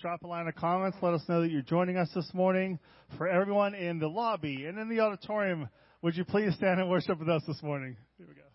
drop a line of comments. Let us know that you're joining us this morning. For everyone in the lobby and in the auditorium, would you please stand and worship with us this morning? Here we go.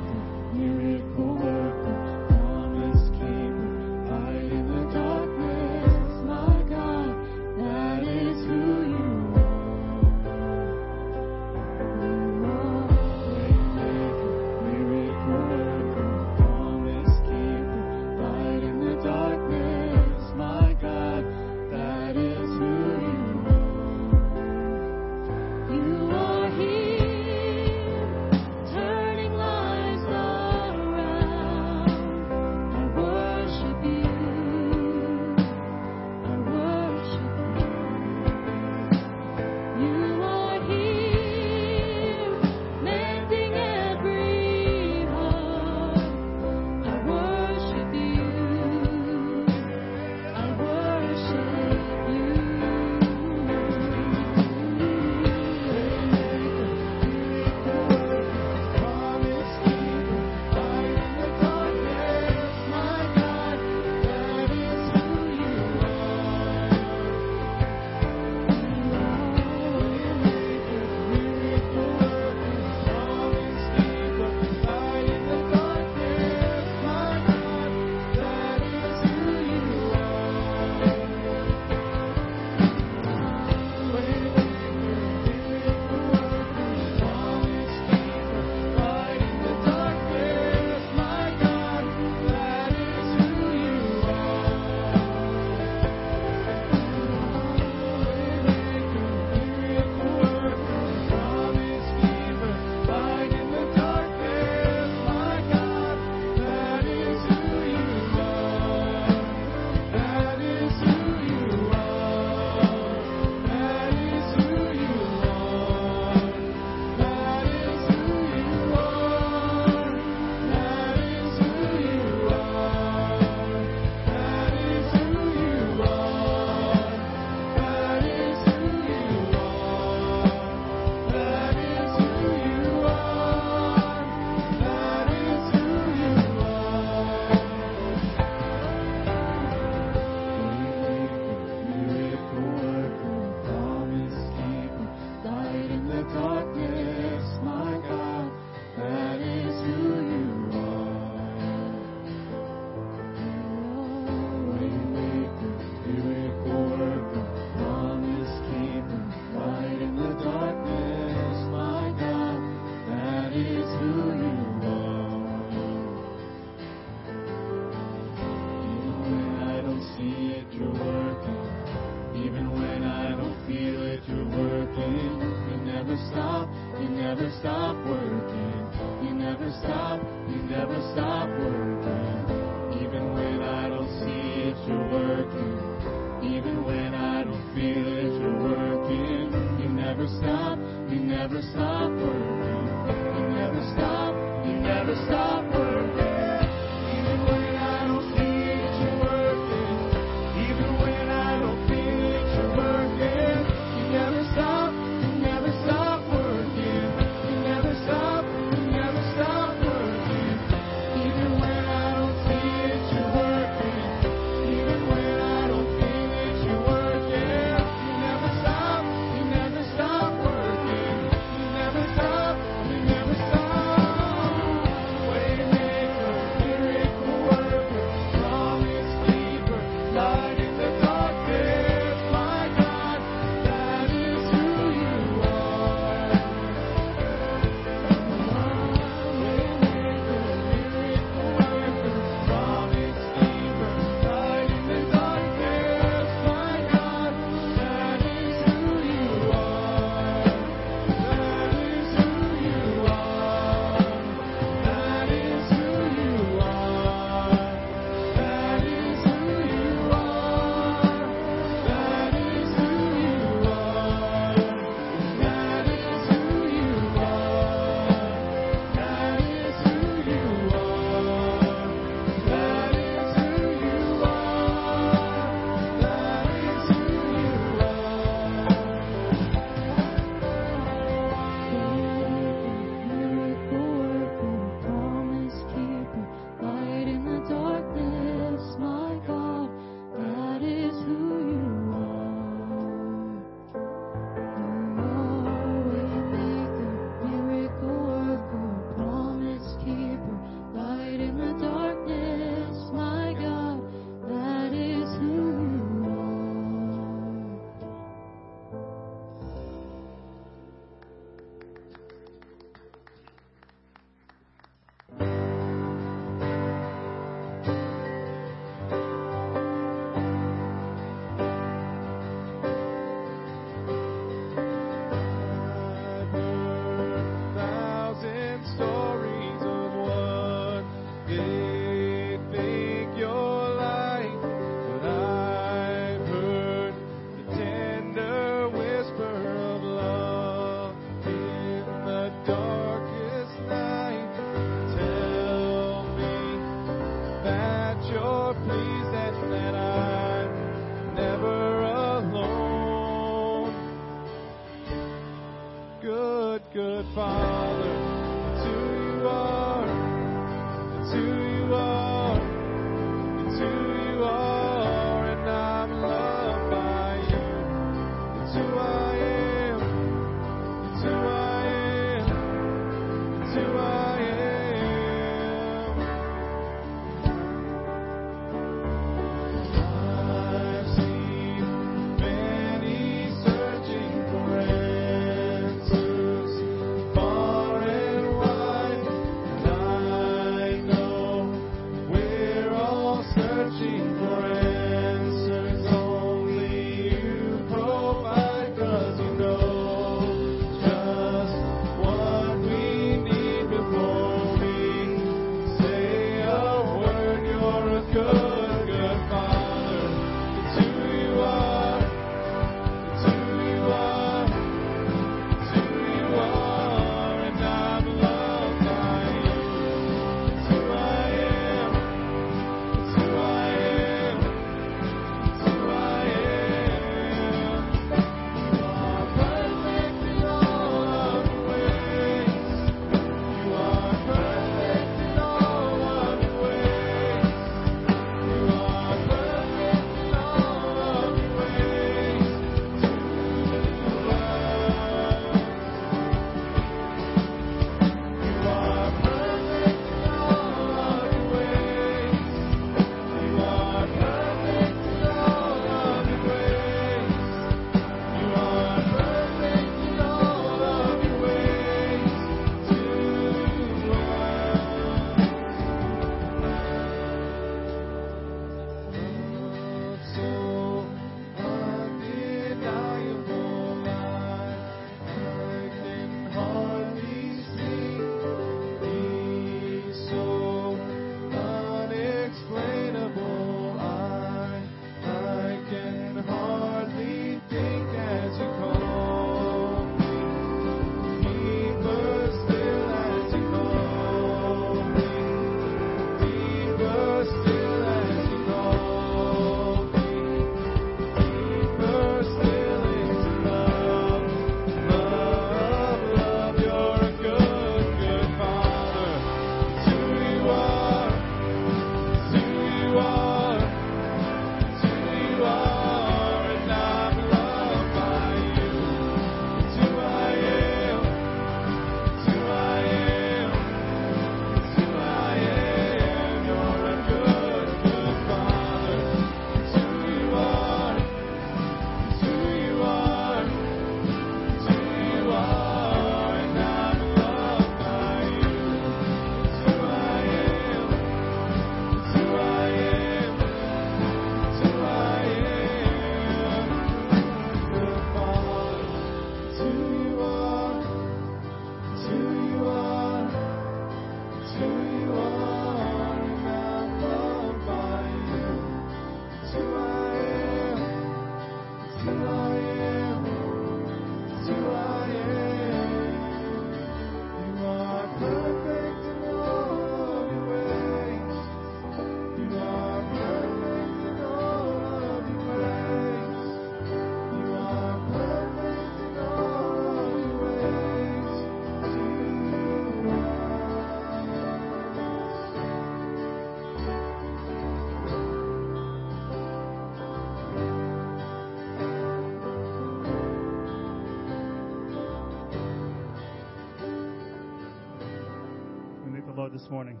This morning.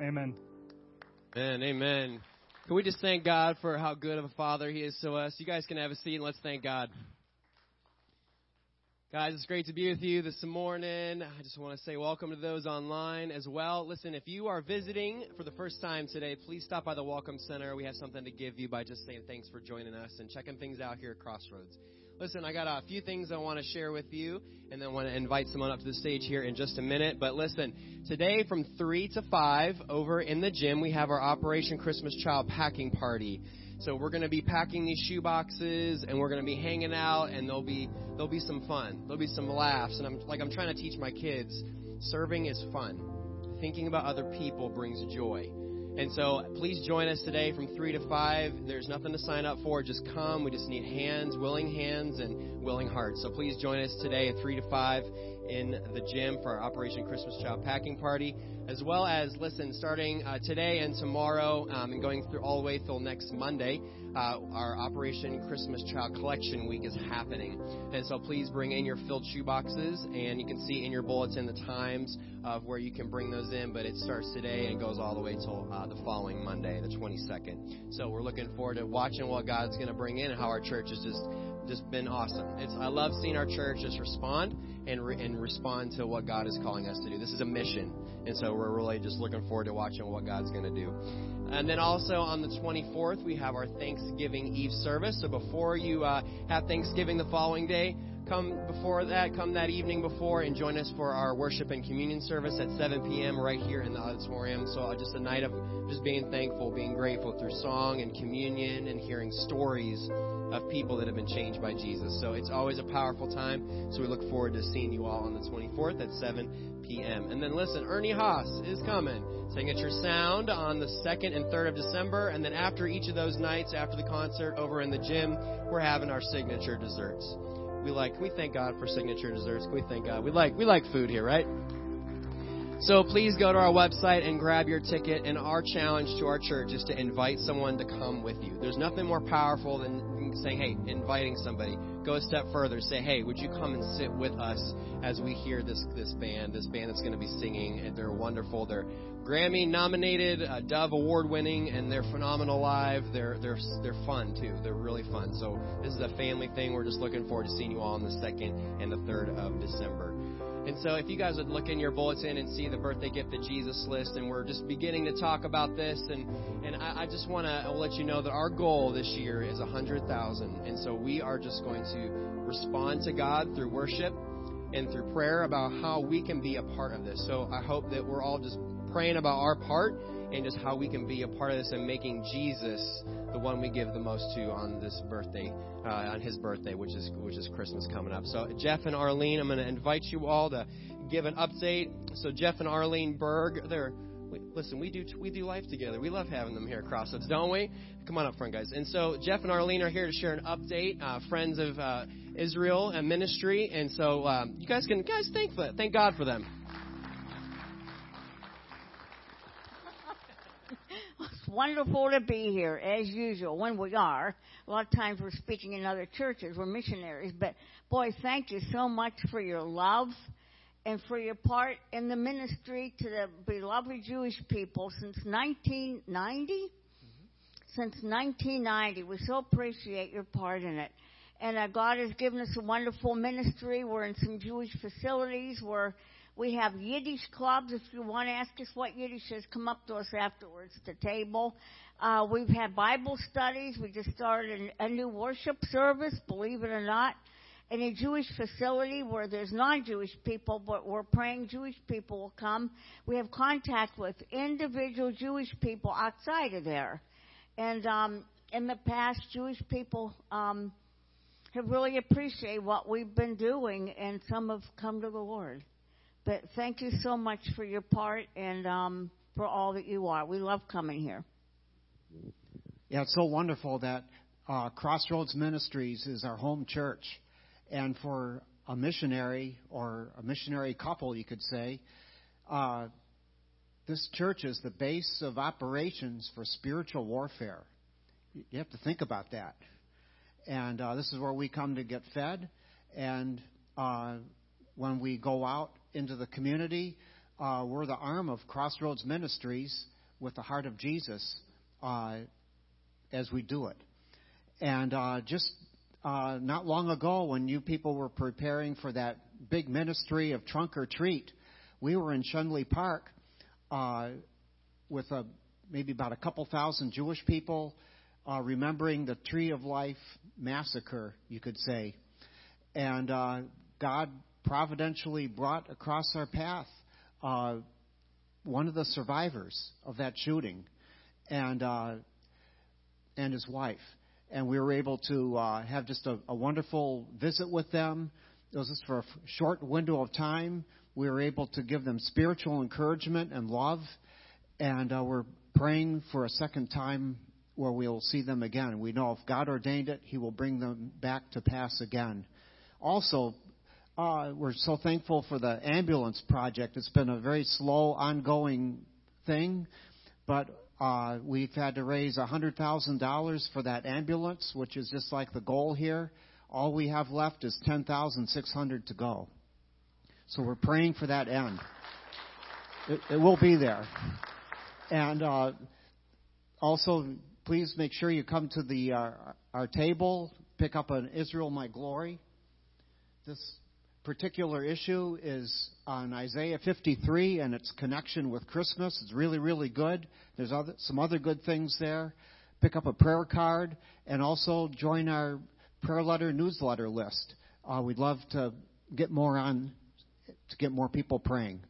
Amen. And amen. Can we just thank God for how good of a father he is to us? You guys can have a seat and let's thank God. Guys, it's great to be with you this morning. I just want to say welcome to those online as well. Listen, if you are visiting for the first time today, please stop by the Welcome Center. We have something to give you by just saying thanks for joining us and checking things out here at Crossroads. Listen, I got a few things I want to share with you, and then want to invite someone up to the stage here in just a minute. But listen, today from 3 to 5 over in the gym, we have our Operation Christmas Child Packing Party. So we're going to be packing these shoe boxes, and we're going to be hanging out, and there'll be there'll be some fun, there'll be some laughs, and I'm like I'm trying to teach my kids, serving is fun. Thinking about other people brings joy. And so please join us today from 3 to 5. There's nothing to sign up for. Just come. We just need hands, willing hands, and willing hearts. So please join us today at 3 to 5 in the gym for our Operation Christmas Child Packing Party, as well as, listen, starting uh, today and tomorrow um, and going through all the way till next Monday, uh, our Operation Christmas Child Collection Week is happening. And so please bring in your filled shoe boxes, and you can see in your bulletin the times of where you can bring those in, but it starts today and goes all the way till uh, the following Monday, the 22nd. So we're looking forward to watching what God's going to bring in and how our church is just just been awesome. It's I love seeing our church just respond and re, and respond to what God is calling us to do. This is a mission, and so we're really just looking forward to watching what God's going to do. And then also on the 24th, we have our Thanksgiving Eve service. So before you uh, have Thanksgiving the following day, come before that, come that evening before, and join us for our worship and communion service at 7 p.m. right here in the auditorium. So uh, just a night of just being thankful, being grateful through song and communion and hearing stories of people that have been changed by Jesus. So it's always a powerful time. So we look forward to seeing you all on the 24th at 7 p.m. And then listen, Ernie Haase is coming. Signature Sound on the 2nd and 3rd of December. And then after each of those nights, after the concert over in the gym, we're having our signature desserts. We like, we thank God for signature desserts. We thank God. We like, we like food here, right? So please go to our website and grab your ticket. And our challenge to our church is to invite someone to come with you. There's nothing more powerful than saying, hey, inviting somebody. Go a step further. Say, hey, would you come and sit with us as we hear this this band, this band that's going to be singing. They're wonderful. They're Grammy nominated, uh, Dove award winning, and they're phenomenal live. They're they're they're fun too. They're really fun. So this is a family thing. We're just looking forward to seeing you all on the second and the third of December. And so, if you guys would look in your bulletin and see the birthday gift of Jesus list, and we're just beginning to talk about this, and and I, I just want to let you know that our goal this year is a hundred thousand, and so we are just going to respond to God through worship and through prayer about how we can be a part of this. So I hope that we're all just praying about our part and just how we can be a part of this and making Jesus the one we give the most to on this birthday, uh, on his birthday, which is which is Christmas coming up. So Jeff and Arlene, I'm going to invite you all to give an update. So Jeff and Arlene Berg, they're listen, we do we do life together. We love having them here at Crossroads, don't we? Come on up front, guys. And so Jeff and Arlene are here to share an update. Uh, friends of uh, Israel and ministry, and so um, you guys can guys thank thank God for them. Wonderful to be here, as usual, when we are. A lot of times we're speaking in other churches, we're missionaries, but boy, thank you so much for your love and for your part in the ministry to the beloved Jewish people since 1990. Mm-hmm. Since 1990, we so appreciate your part in it. And uh, God has given us a wonderful ministry. We're in some Jewish facilities where we have Yiddish clubs. If you want to ask us what Yiddish is, come up to us afterwards the table. Uh, we've had Bible studies. We just started a new worship service, believe it or not, in a Jewish facility where there's non-Jewish people, but we're praying Jewish people will come. We have contact with individual Jewish people outside of there. And um, in the past, Jewish people um, have really appreciated what we've been doing, and some have come to the Lord. But thank you so much for your part and um, for all that you are. We love coming here. Yeah, it's so wonderful that uh, Crossroads Ministries is our home church. And for a missionary or a missionary couple, you could say, uh, this church is the base of operations for spiritual warfare. You have to think about that. And uh, this is where we come to get fed. And uh, when we go out into the community, uh, we're the arm of Crossroads Ministries with the heart of Jesus uh, as we do it. And uh, just uh, not long ago, when you people were preparing for that big ministry of trunk or treat, we were in Schenley Park uh, with a, maybe about a couple thousand Jewish people uh, remembering the Tree of Life massacre, you could say. And uh, God providentially brought across our path uh, one of the survivors of that shooting and, uh, and his wife. And we were able to uh, have just a, a wonderful visit with them. It was just for a short window of time. We were able to give them spiritual encouragement and love. And uh, we're praying for a second time where we'll see them again. We know if God ordained it, He will bring them back to pass again. Also, uh, we're so thankful for the ambulance project. It's been a very slow, ongoing thing, but uh, we've had to raise $100,000 for that ambulance, which is just like the goal here. All we have left is 10,600 to go. So we're praying for that end. It, it will be there. And uh, also, please make sure you come to the uh, our table, pick up an Israel My Glory. This particular issue is on Isaiah 53 and its connection with Christmas. It's really, really good. There's other, some other good things there. Pick up a prayer card and also join our prayer letter newsletter list. Uh, we'd love to get more on, to get more people praying.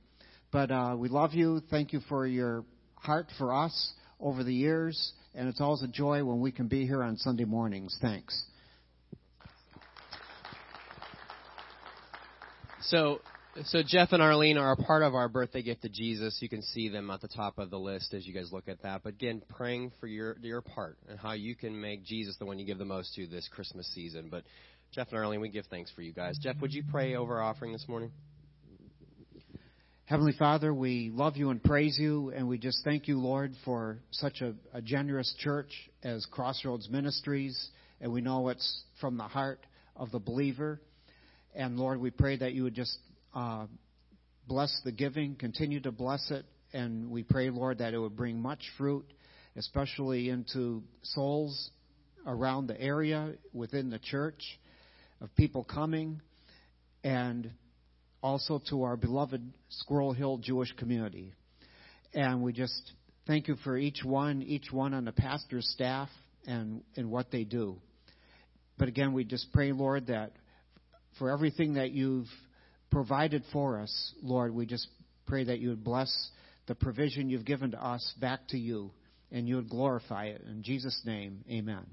But uh, we love you. Thank you for your heart for us over the years. And it's always a joy when we can be here on Sunday mornings. Thanks. So, so Jeff and Arlene are a part of our birthday gift to Jesus. You can see them at the top of the list as you guys look at that. But again, praying for your your part and how you can make Jesus the one you give the most to this Christmas season. But Jeff and Arlene, we give thanks for you guys. Jeff, would you pray over our offering this morning? Heavenly Father, we love you and praise you, and we just thank you, Lord, for such a, a generous church as Crossroads Ministries, and we know it's from the heart of the believer. And Lord, we pray that you would just uh, bless the giving, continue to bless it, and we pray, Lord, that it would bring much fruit, especially into souls around the area within the church, of people coming, and also to our beloved Squirrel Hill Jewish community. And we just thank you for each one, each one on the pastor's staff and, and what they do. But again, we just pray, Lord, that for everything that you've provided for us, Lord. We just pray that you would bless the provision you've given to us back to you and you would glorify it. In Jesus' name, amen.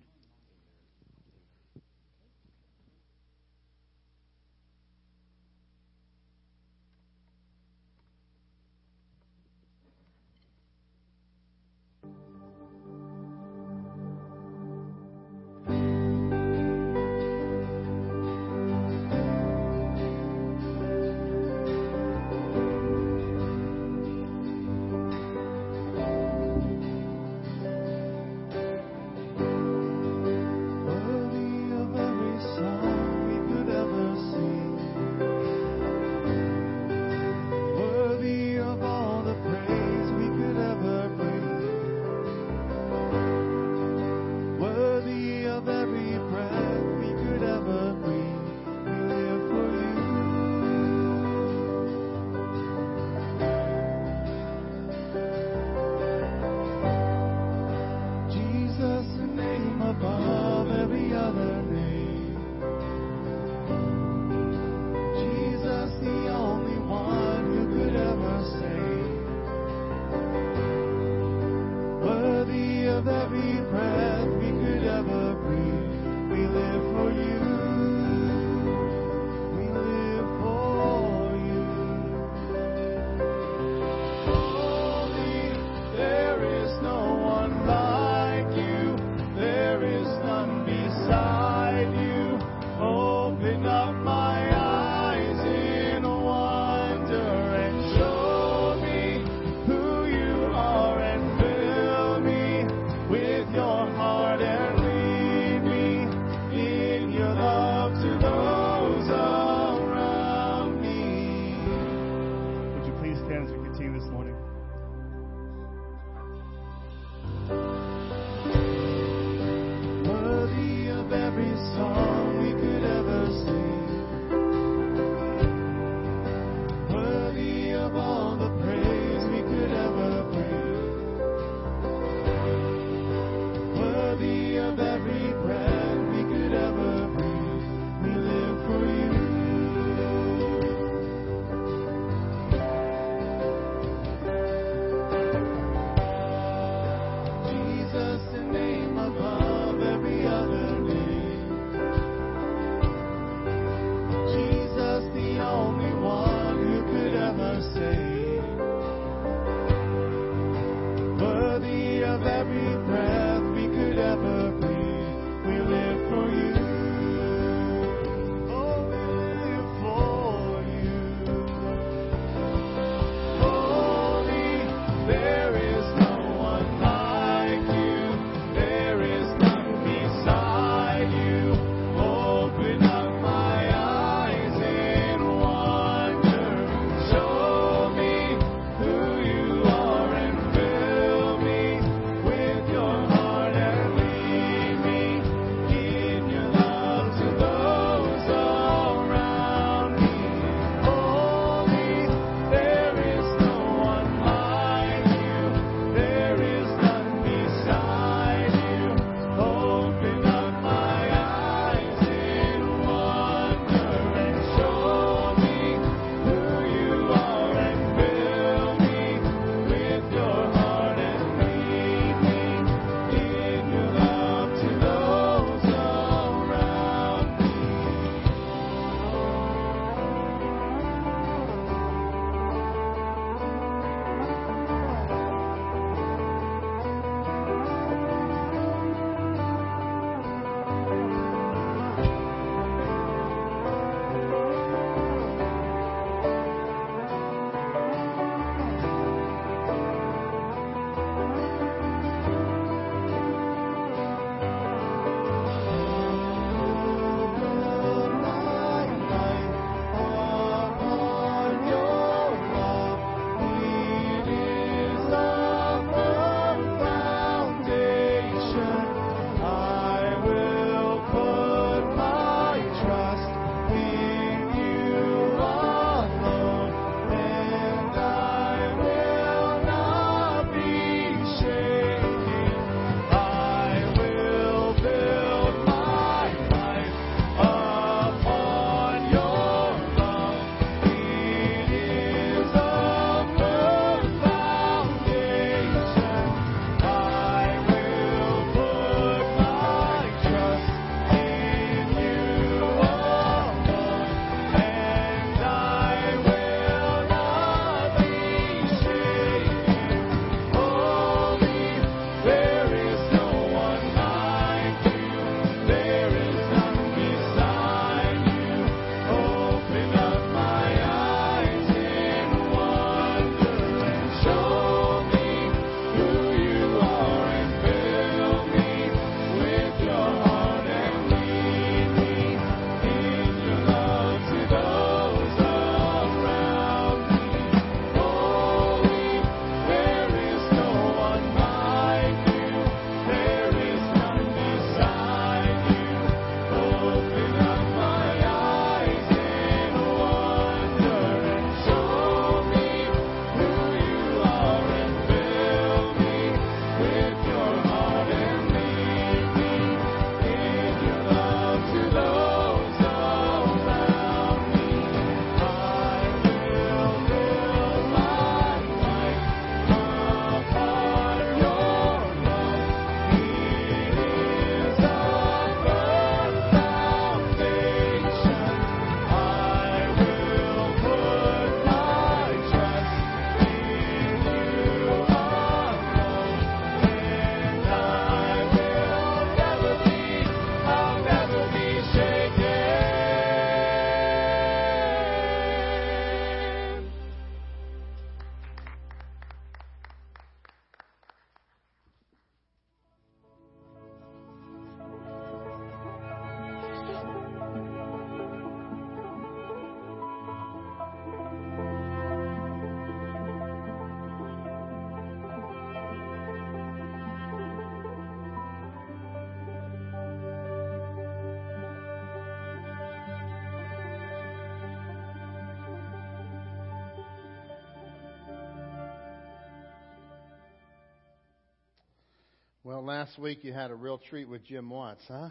Last week you had a real treat with Jim Watts, huh?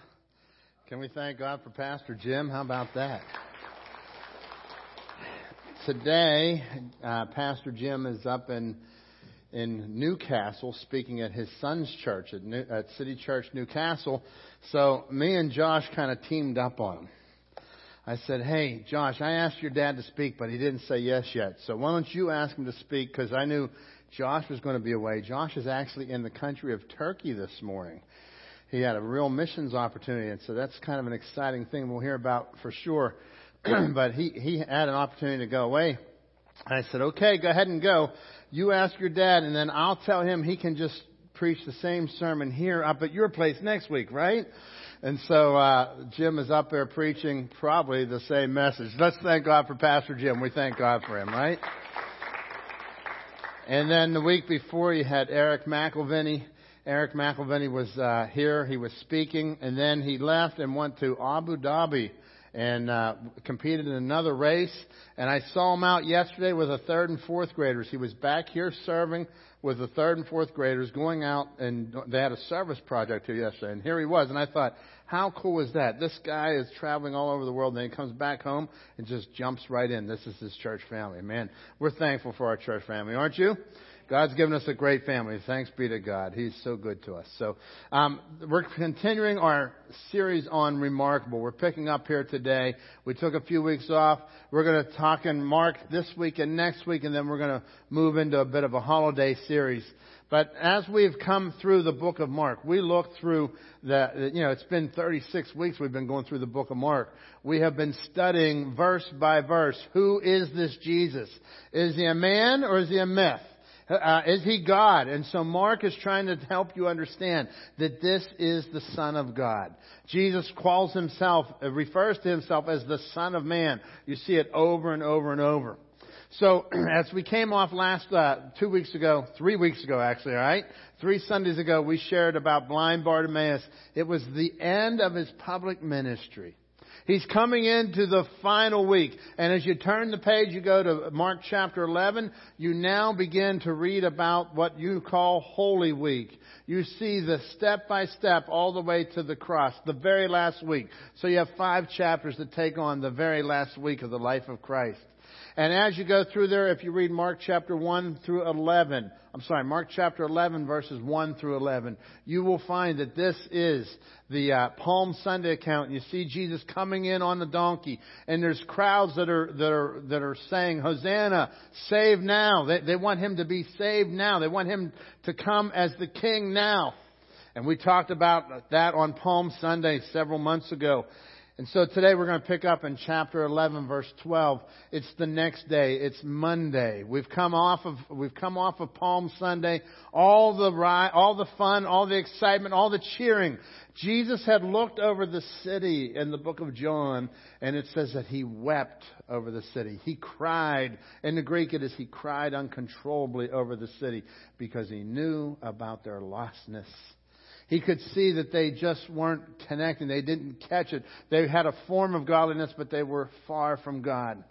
Can we thank God for Pastor Jim? How about that? Today, uh, Pastor Jim is up in in Newcastle speaking at his son's church at, New, at City Church Newcastle. So me and Josh kind of teamed up on him. I said, "Hey, Josh, I asked your dad to speak, but he didn't say yes yet. So why don't you ask him to speak? Because I knew Josh was going to be away. Josh is actually in the country of Turkey this morning. He had a real missions opportunity, and so that's kind of an exciting thing we'll hear about for sure. but he, he had an opportunity to go away. I said, okay, go ahead and go. You ask your dad, and then I'll tell him he can just preach the same sermon here up at your place next week, right? And so uh, Jim is up there preaching probably the same message. Let's thank God for Pastor Jim. We thank God for him, right? And then the week before, you had Eric McElveny. Eric McElveny was uh, here. He was speaking, and then he left and went to Abu Dhabi and uh, competed in another race. And I saw him out yesterday with the third and fourth graders. He was back here serving with the third and fourth graders, going out and they had a service project here yesterday. And here he was, and I thought, how cool is that? This guy is traveling all over the world, and then he comes back home and just jumps right in. This is his church family. Man, we're thankful for our church family, aren't you? God's given us a great family. Thanks be to God. He's so good to us. So um, we're continuing our series on Remarkable. We're picking up here today. We took a few weeks off. We're going to talk in Mark this week and next week, and then we're going to move into a bit of a holiday series. But as we've come through the book of Mark, we look through the, you know, it's been 36 weeks we've been going through the book of Mark. We have been studying verse by verse. Who is this Jesus? Is he a man or is he a myth? Uh, is he God? And so Mark is trying to help you understand that this is the Son of God. Jesus calls himself, uh, refers to himself as the Son of Man. You see it over and over and over. So, as we came off last, uh, two weeks ago, three weeks ago actually, alright? Three Sundays ago, we shared about blind Bartimaeus. It was the end of his public ministry. He's coming into the final week. And as you turn the page, you go to Mark chapter 11, you now begin to read about what you call Holy Week. You see the step by step all the way to the cross, the very last week. So you have five chapters that take on the very last week of the life of Christ. And as you go through there, if you read Mark chapter 1 through 11, I'm sorry, Mark chapter 11 verses 1 through 11, you will find that this is the uh, Palm Sunday account. You see Jesus coming in on the donkey, and there's crowds that are that are that are saying, "Hosanna, save now!" They, they want him to be saved now. They want him to come as the King now. And we talked about that on Palm Sunday several months ago. And so today we're going to pick up in chapter 11 verse 12. It's the next day. It's Monday. We've come off of, we've come off of Palm Sunday. All the all the fun, all the excitement, all the cheering. Jesus had looked over the city in the book of John and it says that he wept over the city. He cried. In the Greek it is he cried uncontrollably over the city because he knew about their lostness. He could see that they just weren't connecting. They didn't catch it. They had a form of godliness, but they were far from God.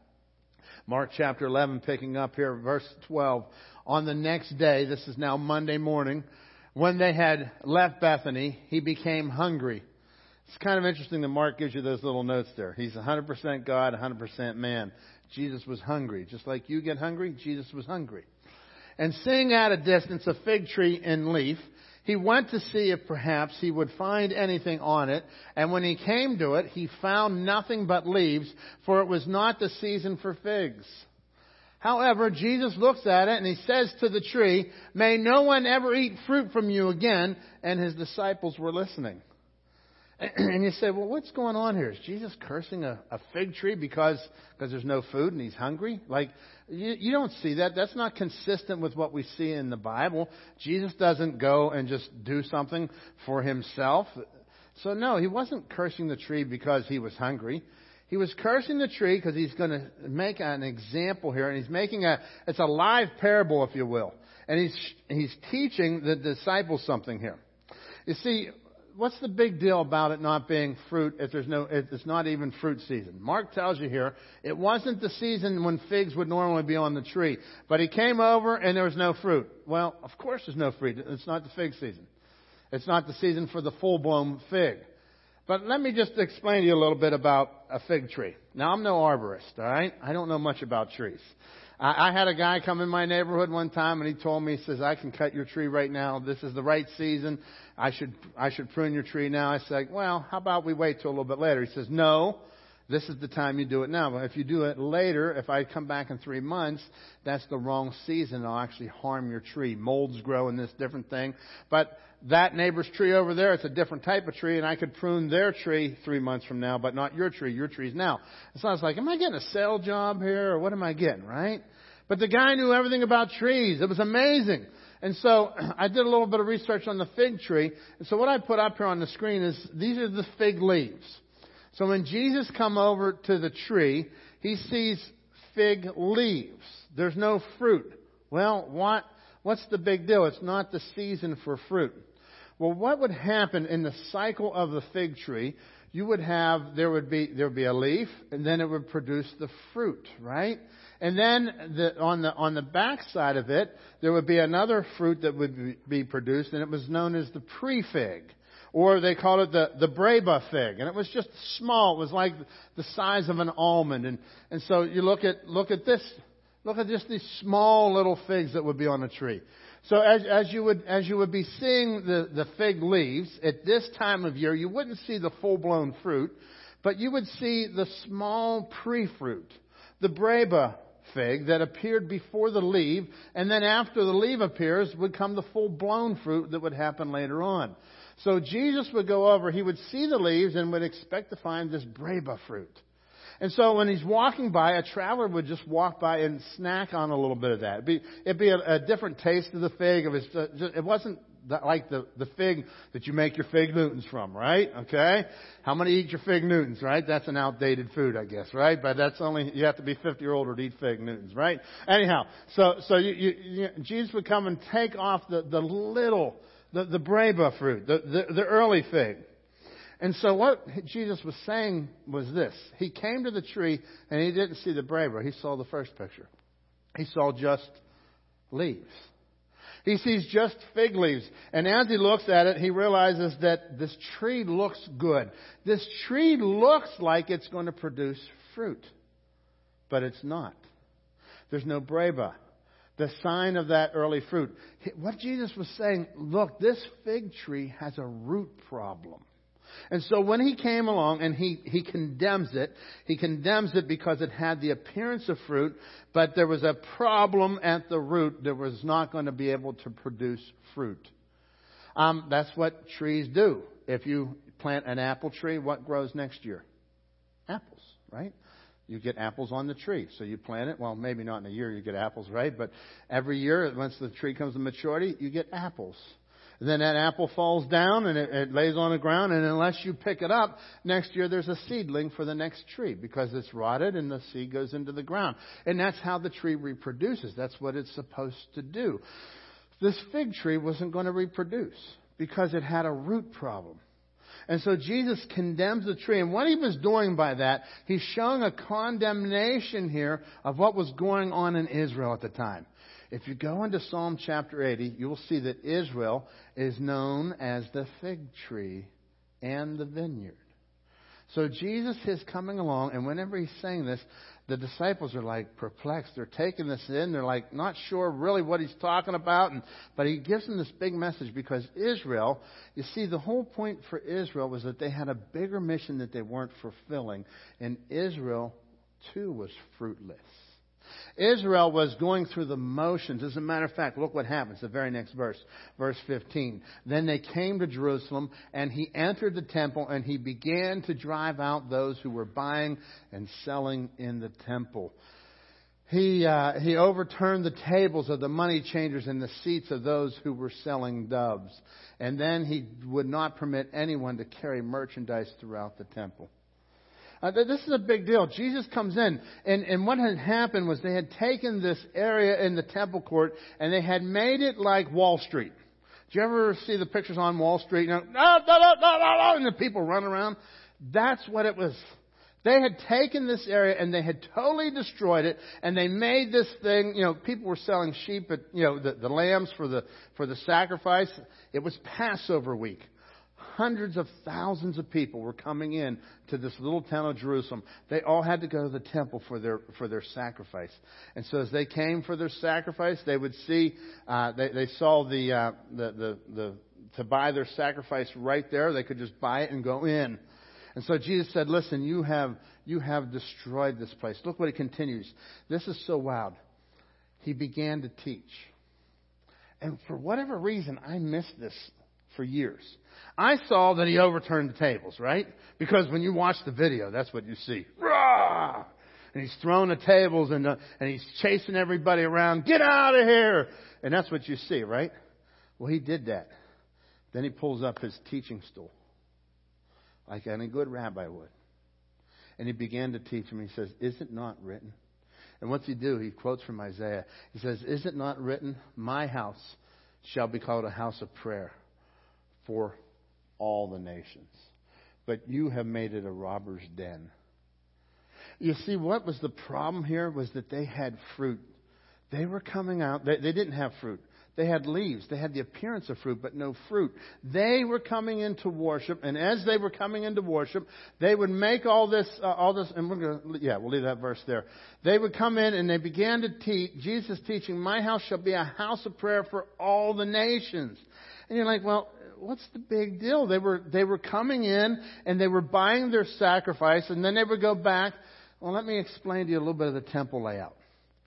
Mark chapter 11, picking up here, verse 12. On the next day, this is now Monday morning, when they had left Bethany, he became hungry. It's kind of interesting that Mark gives you those little notes there. He's 100% God, 100% man. Jesus was hungry. Just like you get hungry, Jesus was hungry. And seeing at a distance a fig tree in leaf, he went to see if perhaps he would find anything on it, and when he came to it, he found nothing but leaves, for it was not the season for figs. However, Jesus looks at it and he says to the tree, May no one ever eat fruit from you again. And his disciples were listening. And you say, well, what's going on here? Is Jesus cursing a, a fig tree because, because there's no food and he's hungry? Like, you, you don't see that. That's not consistent with what we see in the Bible. Jesus doesn't go and just do something for himself. So no, he wasn't cursing the tree because he was hungry. He was cursing the tree because he's going to make an example here, and he's making a, it's a live parable, if you will. And he's, he's teaching the disciples something here. You see, what's the big deal about it not being fruit if there's no, if it's not even fruit season? Mark tells you here, it wasn't the season when figs would normally be on the tree, but he came over and there was no fruit. Well, of course there's no fruit. It's not the fig season. It's not the season for the full blown fig. But let me just explain to you a little bit about a fig tree. Now, I'm no arborist, all right? I don't know much about trees. I, I had a guy come in my neighborhood one time and he told me, he says, I can cut your tree right now. This is the right season. I should, I should prune your tree now. I said, well, how about we wait till a little bit later? He says, no, this is the time you do it now. But if you do it later, if I come back in three months, that's the wrong season. It'll actually harm your tree. Molds grow in this different thing. But that neighbor's tree over there, it's a different type of tree, and I could prune their tree three months from now, but not your tree. Your tree's now. So I was like, am I getting a sale job here, or what am I getting, right? But the guy knew everything about trees. It was amazing. And so I did a little bit of research on the fig tree. And so what I put up here on the screen is these are the fig leaves. So when Jesus come over to the tree, he sees fig leaves. There's no fruit. Well, what, what's the big deal? It's not the season for fruit. Well, what would happen in the cycle of the fig tree? You would have, there would be, there would be a leaf, and then it would produce the fruit, right? And then the, on the on the back side of it, there would be another fruit that would be, be produced, and it was known as the pre-fig, or they called it the the breba fig, and it was just small. It was like the size of an almond, and and so you look at look at this, look at just these small little figs that would be on a tree. So as, as you would as you would be seeing the, the fig leaves at this time of year, you wouldn't see the full blown fruit, but you would see the small pre fruit, the breba fig that appeared before the leaf, and then after the leaf appears would come the full blown fruit that would happen later on. So Jesus would go over, he would see the leaves and would expect to find this breba fruit. And so when he's walking by, a traveler would just walk by and snack on a little bit of that. It'd be, it'd be a, a different taste of the fig. It, was, uh, it wasn't like the, the fig that you make your fig Newtons from, right? Okay? How many eat your fig Newtons, right? That's an outdated food, I guess, right? But that's only, you have to be 50 or older to eat fig Newtons, right? Anyhow, so, so you, you, you, Jesus would come and take off the, the little, the, the breba fruit, the, the, the early fig. And so what Jesus was saying was this. He came to the tree and he didn't see the breba. He saw the first picture. He saw just leaves. He sees just fig leaves. And as he looks at it, he realizes that this tree looks good. This tree looks like it's going to produce fruit. But it's not. There's no breba. The sign of that early fruit. What Jesus was saying, look, this fig tree has a root problem. And so when he came along and he, he condemns it, he condemns it because it had the appearance of fruit, but there was a problem at the root that was not going to be able to produce fruit. Um, that's what trees do. If you plant an apple tree, what grows next year? Apples, right? You get apples on the tree. So you plant it. Well, maybe not in a year you get apples, right? But every year, once the tree comes to maturity, you get apples. Then that apple falls down and it, it, lays on the ground, and unless you pick it up, next year there's a seedling for the next tree because it's rotted and the seed goes into the ground. And that's how the tree reproduces. That's what it's supposed to do. This fig tree wasn't going to reproduce because it had a root problem. And so Jesus condemns the tree. And what he was doing by that, he's showing a condemnation here of what was going on in Israel at the time. If you go into Psalm chapter 80, you will see that Israel is known as the fig tree and the vineyard. So Jesus is coming along, and whenever he's saying this, the disciples are like perplexed. They're taking this in. They're like not sure really what he's talking about. And, but he gives them this big message because Israel, you see, the whole point for Israel was that they had a bigger mission that they weren't fulfilling. And Israel, too, was fruitless. Israel was going through the motions. As a matter of fact, look what happens. The very next verse, verse 15. Then they came to Jerusalem, and he entered the temple, and he began to drive out those who were buying and selling in the temple. He, uh, he overturned the tables of the money changers and the seats of those who were selling doves. And then he would not permit anyone to carry merchandise throughout the temple. Uh, this is a big deal. Jesus comes in, and, and what had happened was they had taken this area in the temple court and they had made it like Wall Street. Do you ever see the pictures on Wall Street? Know, no, no, no, no, no, and the people run around. That's what it was. They had taken this area and they had totally destroyed it and they made this thing, you know, people were selling sheep at, you know, the, the lambs for the, for the sacrifice. It was Passover week. Hundreds of thousands of people were coming in to this little town of Jerusalem. They all had to go to the temple for their, for their sacrifice. And so as they came for their sacrifice, they would see, uh, they, they saw the, uh, the, the, the, to buy their sacrifice right there. They could just buy it and go in. And so Jesus said, listen, you have, you have destroyed this place. Look what he continues. This is so wild. He began to teach. And for whatever reason, I missed this for years. I saw that he overturned the tables, right? Because when you watch the video, that's what you see. Rah! And he's throwing the tables and, uh, and he's chasing everybody around. Get out of here! And that's what you see, right? Well, he did that. Then he pulls up his teaching stool like any good rabbi would. And he began to teach him. He says, Is it not written? And what's he do? He quotes from Isaiah. He says, Is it not written, My house shall be called a house of prayer for all the nations? But you have made it a robber's den. You see, what was the problem here was that they had fruit. They were coming out, they, they didn't have fruit. They had leaves. They had the appearance of fruit, but no fruit. They were coming into worship, and as they were coming into worship, they would make all this, uh, all this, and we're to, yeah, we'll leave that verse there. They would come in and they began to teach, Jesus teaching, my house shall be a house of prayer for all the nations. And you're like, well, what's the big deal? They were, they were coming in and they were buying their sacrifice, and then they would go back. Well, let me explain to you a little bit of the temple layout.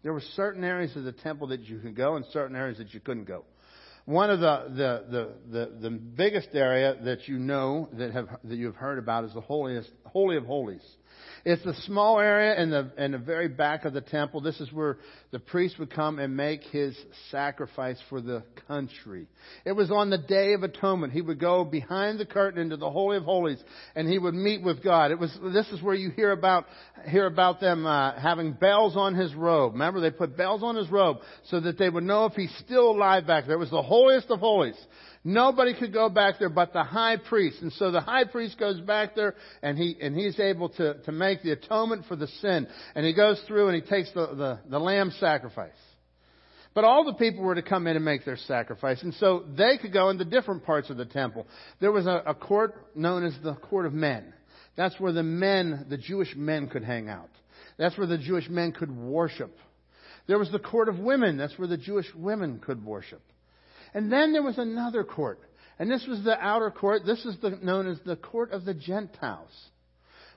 There were certain areas of the temple that you could go and certain areas that you couldn't go. One of the, the, the, the, the biggest area that you know that, have, that you've heard about is the holiest, Holy of Holies. It's a small area in the, in the very back of the temple. This is where the priest would come and make his sacrifice for the country. It was on the Day of Atonement. He would go behind the curtain into the Holy of Holies and he would meet with God. It was, this is where you hear about, hear about them uh, having bells on his robe. Remember, they put bells on his robe so that they would know if he's still alive back there. It was the holiest of holies. Nobody could go back there but the high priest. And so the high priest goes back there and he, and he's able to, to make the atonement for the sin. And he goes through and he takes the, the, the lamb sacrifice. But all the people were to come in and make their sacrifice. And so they could go into different parts of the temple. There was a, a court known as the court of men. That's where the men, the Jewish men could hang out. That's where the Jewish men could worship. There was the court of women. That's where the Jewish women could worship. And then there was another court. And this was the outer court. This is the, known as the court of the Gentiles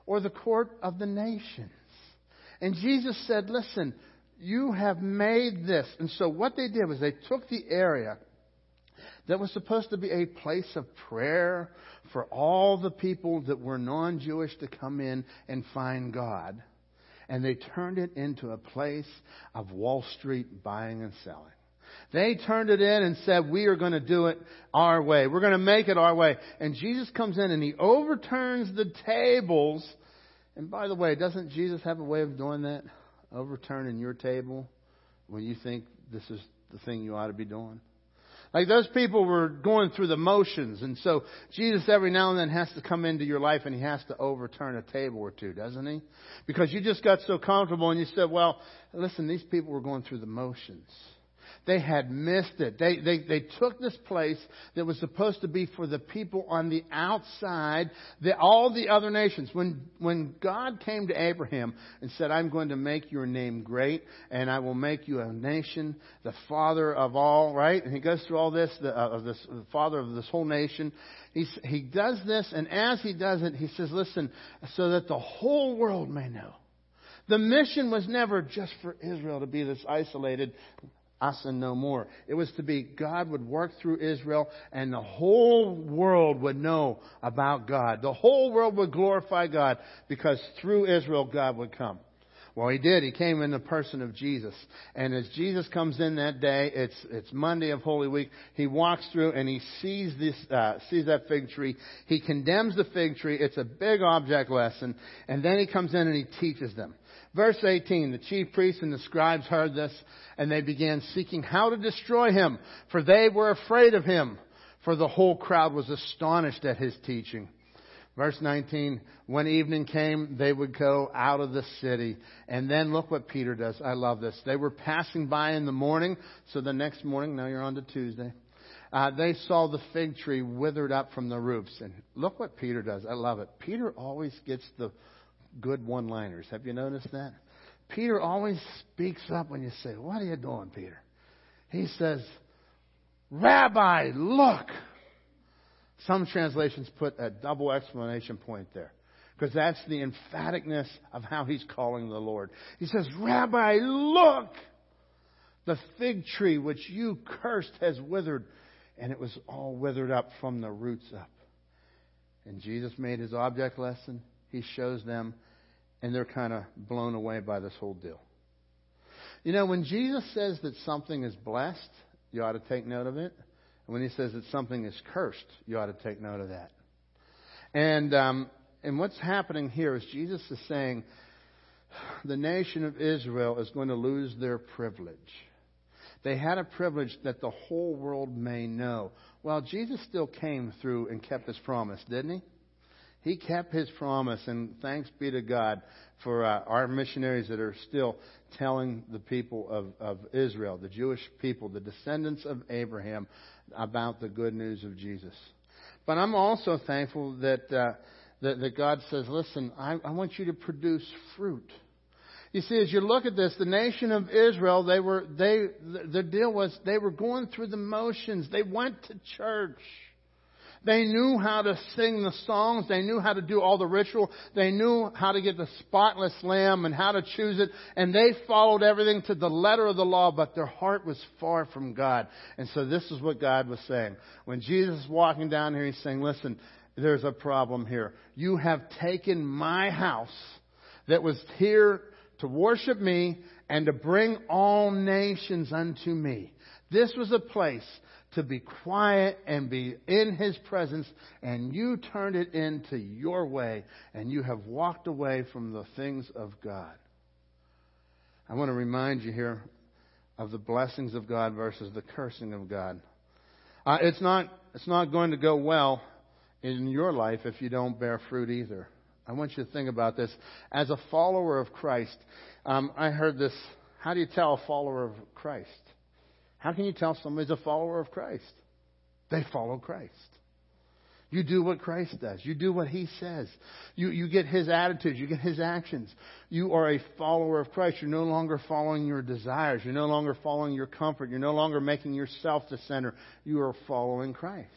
or the court of the nations. And Jesus said, Listen, you have made this. And so what they did was they took the area that was supposed to be a place of prayer for all the people that were non Jewish to come in and find God. And they turned it into a place of Wall Street buying and selling. They turned it in and said, we are going to do it our way. We're going to make it our way. And Jesus comes in and he overturns the tables. And by the way, doesn't Jesus have a way of doing that? Overturning your table when you think this is the thing you ought to be doing? Like those people were going through the motions, and so Jesus every now and then has to come into your life and he has to overturn a table or two, doesn't he? Because you just got so comfortable and you said, well, listen, these people were going through the motions. They had missed it. They, they, they took this place that was supposed to be for the people on the outside, the, all the other nations. When, when God came to Abraham and said, I'm going to make your name great and I will make you a nation, the father of all, right? And he goes through all this, the, uh, this, the father of this whole nation. He's, he does this and as he does it, he says, listen, so that the whole world may know. The mission was never just for Israel to be this isolated us and no more. It was to be God would work through Israel and the whole world would know about God. The whole world would glorify God because through Israel God would come. Well, he did. He came in the person of Jesus. And as Jesus comes in that day, it's, it's Monday of Holy Week, he walks through and he sees this, uh, sees that fig tree. He condemns the fig tree. It's a big object lesson. And then he comes in and he teaches them. Verse 18, the chief priests and the scribes heard this, and they began seeking how to destroy him, for they were afraid of him, for the whole crowd was astonished at his teaching. Verse 19, when evening came, they would go out of the city. And then look what Peter does. I love this. They were passing by in the morning. So the next morning, now you're on to Tuesday, uh, they saw the fig tree withered up from the roofs. And look what Peter does. I love it. Peter always gets the good one liners. Have you noticed that? Peter always speaks up when you say, What are you doing, Peter? He says, Rabbi, look. Some translations put a double exclamation point there because that's the emphaticness of how he's calling the Lord. He says, Rabbi, look! The fig tree which you cursed has withered, and it was all withered up from the roots up. And Jesus made his object lesson. He shows them, and they're kind of blown away by this whole deal. You know, when Jesus says that something is blessed, you ought to take note of it And when he says that something is cursed, you ought to take note of that. And um, and what's happening here is Jesus is saying the nation of Israel is going to lose their privilege. They had a privilege that the whole world may know. Well, Jesus still came through and kept his promise, didn't he? He kept his promise, and thanks be to God for uh, our missionaries that are still telling the people of, of Israel, the Jewish people, the descendants of Abraham, about the good news of Jesus. But I'm also thankful that, uh, that, that, God says, listen, I, I want you to produce fruit. You see, as you look at this, the nation of Israel, they were, they, the deal was they were going through the motions. They went to church. They knew how to sing the songs. They knew how to do all the ritual. They knew how to get the spotless lamb and how to choose it. And they followed everything to the letter of the law, but their heart was far from God. And so this is what God was saying. When Jesus is walking down here, he's saying, listen, there's a problem here. You have taken my house that was here to worship me and to bring all nations unto me. This was a place to be quiet and be in His presence, and you turned it into your way, and you have walked away from the things of God. I want to remind you here of the blessings of God versus the cursing of God. Uh, it's not it's not going to go well in your life if you don't bear fruit either. I want you to think about this. As a follower of Christ, um, I heard this. How do you tell a follower of Christ? How can you tell somebody's a follower of Christ? They follow Christ. You do what Christ does. You do what He says. You, you get His attitudes. You get His actions. You are a follower of Christ. You're no longer following your desires. You're no longer following your comfort. You're no longer making yourself the center. You are following Christ.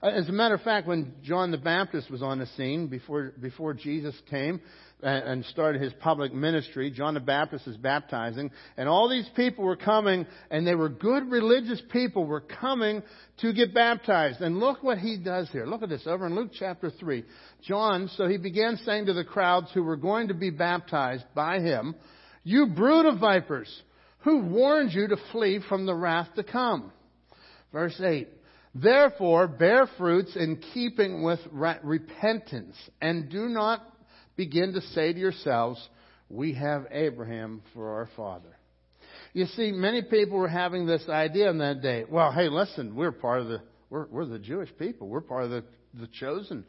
As a matter of fact, when John the Baptist was on the scene before, before Jesus came, and started his public ministry. John the Baptist is baptizing. And all these people were coming, and they were good religious people, were coming to get baptized. And look what he does here. Look at this over in Luke chapter 3. John, so he began saying to the crowds who were going to be baptized by him, You brood of vipers, who warned you to flee from the wrath to come? Verse 8. Therefore, bear fruits in keeping with repentance, and do not begin to say to yourselves, We have Abraham for our father. You see, many people were having this idea in that day. Well, hey, listen, we're part of the we're, we're the Jewish people. We're part of the the chosen.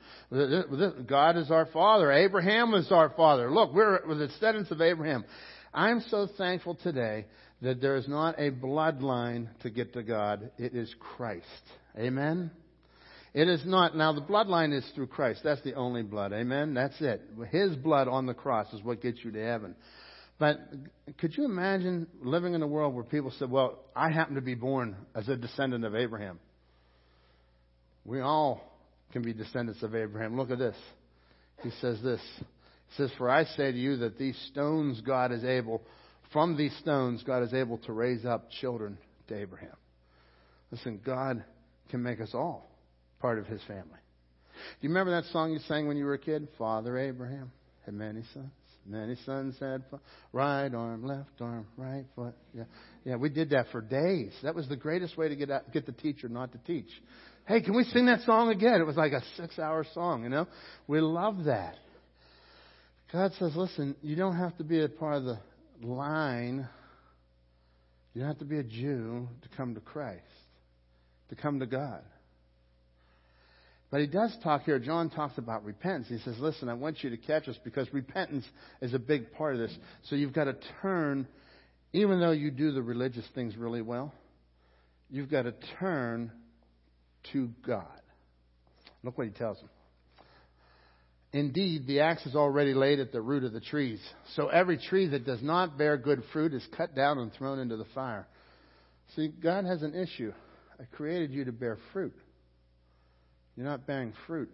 God is our father. Abraham is our father. Look, we're, we're the descendants of Abraham. I'm so thankful today that there is not a bloodline to get to God. It is Christ. Amen. It is not. Now, the bloodline is through Christ. That's the only blood. Amen? That's it. His blood on the cross is what gets you to heaven. But could you imagine living in a world where people said, well, I happen to be born as a descendant of Abraham? We all can be descendants of Abraham. Look at this. He says this. He says, For I say to you that these stones God is able, from these stones God is able to raise up children to Abraham. Listen, God can make us all part of his family. Do you remember that song you sang when you were a kid? Father Abraham had many sons. Many sons had right arm, left arm, right foot. Yeah, yeah. We did that for days. That was the greatest way to get out, get the teacher not to teach. Hey, can we sing that song again? It was like a six-hour song. You know, we love that. God says, listen, you don't have to be a part of the line. You don't have to be a Jew to come to Christ, to come to God. But he does talk here. John talks about repentance. He says, Listen, I want you to catch us because repentance is a big part of this. So you've got to turn, even though you do the religious things really well, you've got to turn to God. Look what he tells them. Indeed, the axe is already laid at the root of the trees. So every tree that does not bear good fruit is cut down and thrown into the fire. See, God has an issue. I created you to bear fruit. You're not bearing fruit.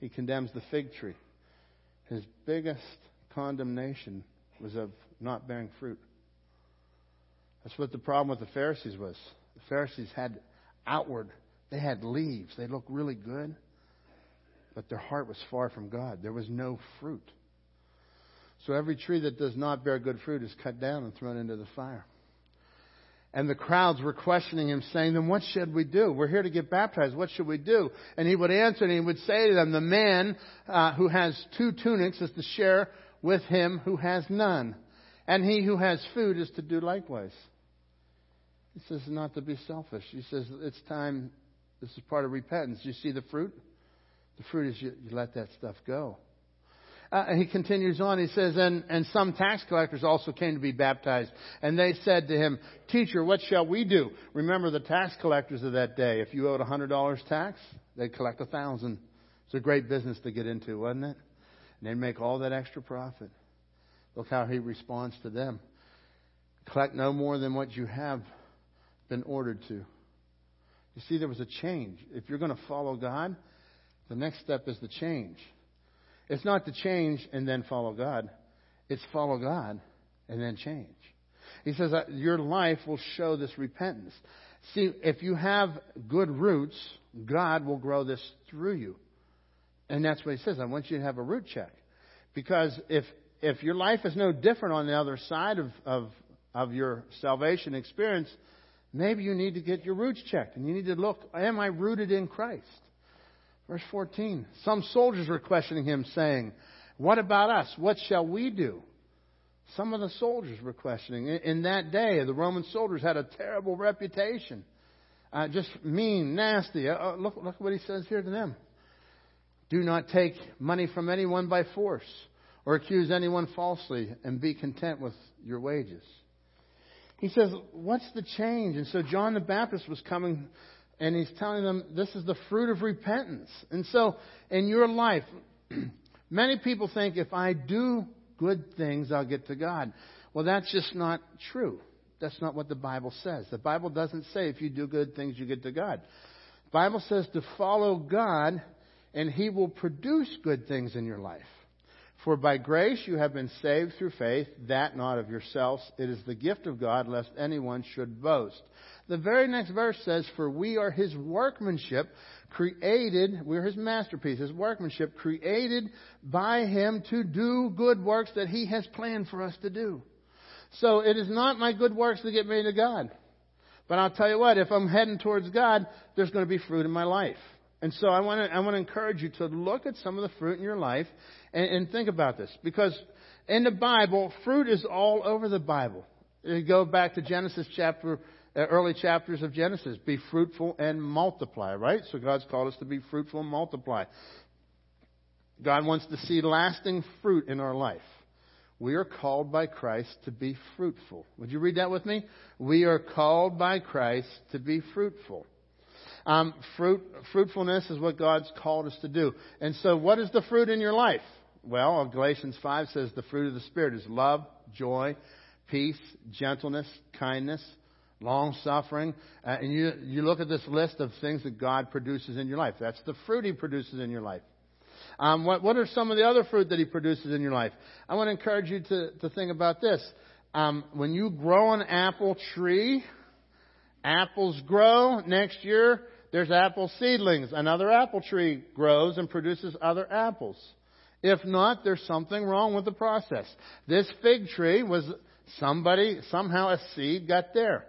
He condemns the fig tree. His biggest condemnation was of not bearing fruit. That's what the problem with the Pharisees was. The Pharisees had outward, they had leaves. They looked really good but their heart was far from God. There was no fruit. So every tree that does not bear good fruit is cut down and thrown into the fire. And the crowds were questioning him, saying, Then what should we do? We're here to get baptized. What should we do? And he would answer and he would say to them, The man uh, who has two tunics is to share with him who has none. And he who has food is to do likewise. He says, Not to be selfish. He says, It's time. This is part of repentance. You see the fruit? The fruit is you, you let that stuff go. Uh, he continues on. He says, and, and some tax collectors also came to be baptized. And they said to him, Teacher, what shall we do? Remember the tax collectors of that day. If you owed a $100 tax, they'd collect a thousand. It's a great business to get into, wasn't it? And they'd make all that extra profit. Look how he responds to them. Collect no more than what you have been ordered to. You see, there was a change. If you're going to follow God, the next step is the change. It's not to change and then follow God. It's follow God and then change. He says your life will show this repentance. See, if you have good roots, God will grow this through you. And that's what he says. I want you to have a root check. Because if, if your life is no different on the other side of, of, of your salvation experience, maybe you need to get your roots checked. And you need to look, am I rooted in Christ? Verse 14. Some soldiers were questioning him, saying, What about us? What shall we do? Some of the soldiers were questioning. In that day, the Roman soldiers had a terrible reputation. Uh, just mean, nasty. Uh, uh look, look what he says here to them. Do not take money from anyone by force or accuse anyone falsely and be content with your wages. He says, What's the change? And so John the Baptist was coming and he's telling them this is the fruit of repentance. And so, in your life, many people think if I do good things, I'll get to God. Well, that's just not true. That's not what the Bible says. The Bible doesn't say if you do good things, you get to God. The Bible says to follow God, and He will produce good things in your life. For by grace you have been saved through faith, that not of yourselves. It is the gift of God, lest anyone should boast. The very next verse says, For we are his workmanship, created, we're his masterpiece, his workmanship, created by him to do good works that he has planned for us to do. So it is not my good works that get me to God. But I'll tell you what, if I'm heading towards God, there's going to be fruit in my life. And so I want to, I want to encourage you to look at some of the fruit in your life and, and think about this. Because in the Bible, fruit is all over the Bible. You go back to Genesis chapter uh, early chapters of Genesis. Be fruitful and multiply, right? So God's called us to be fruitful and multiply. God wants to see lasting fruit in our life. We are called by Christ to be fruitful. Would you read that with me? We are called by Christ to be fruitful. Um, fruit, fruitfulness is what God's called us to do. And so, what is the fruit in your life? Well, Galatians 5 says the fruit of the Spirit is love, joy, peace, gentleness, kindness, long suffering. Uh, and you, you look at this list of things that God produces in your life. That's the fruit He produces in your life. Um, what, what are some of the other fruit that He produces in your life? I want to encourage you to, to think about this. Um, when you grow an apple tree, apples grow. Next year, there's apple seedlings. Another apple tree grows and produces other apples. If not, there's something wrong with the process. This fig tree was somebody, somehow a seed got there.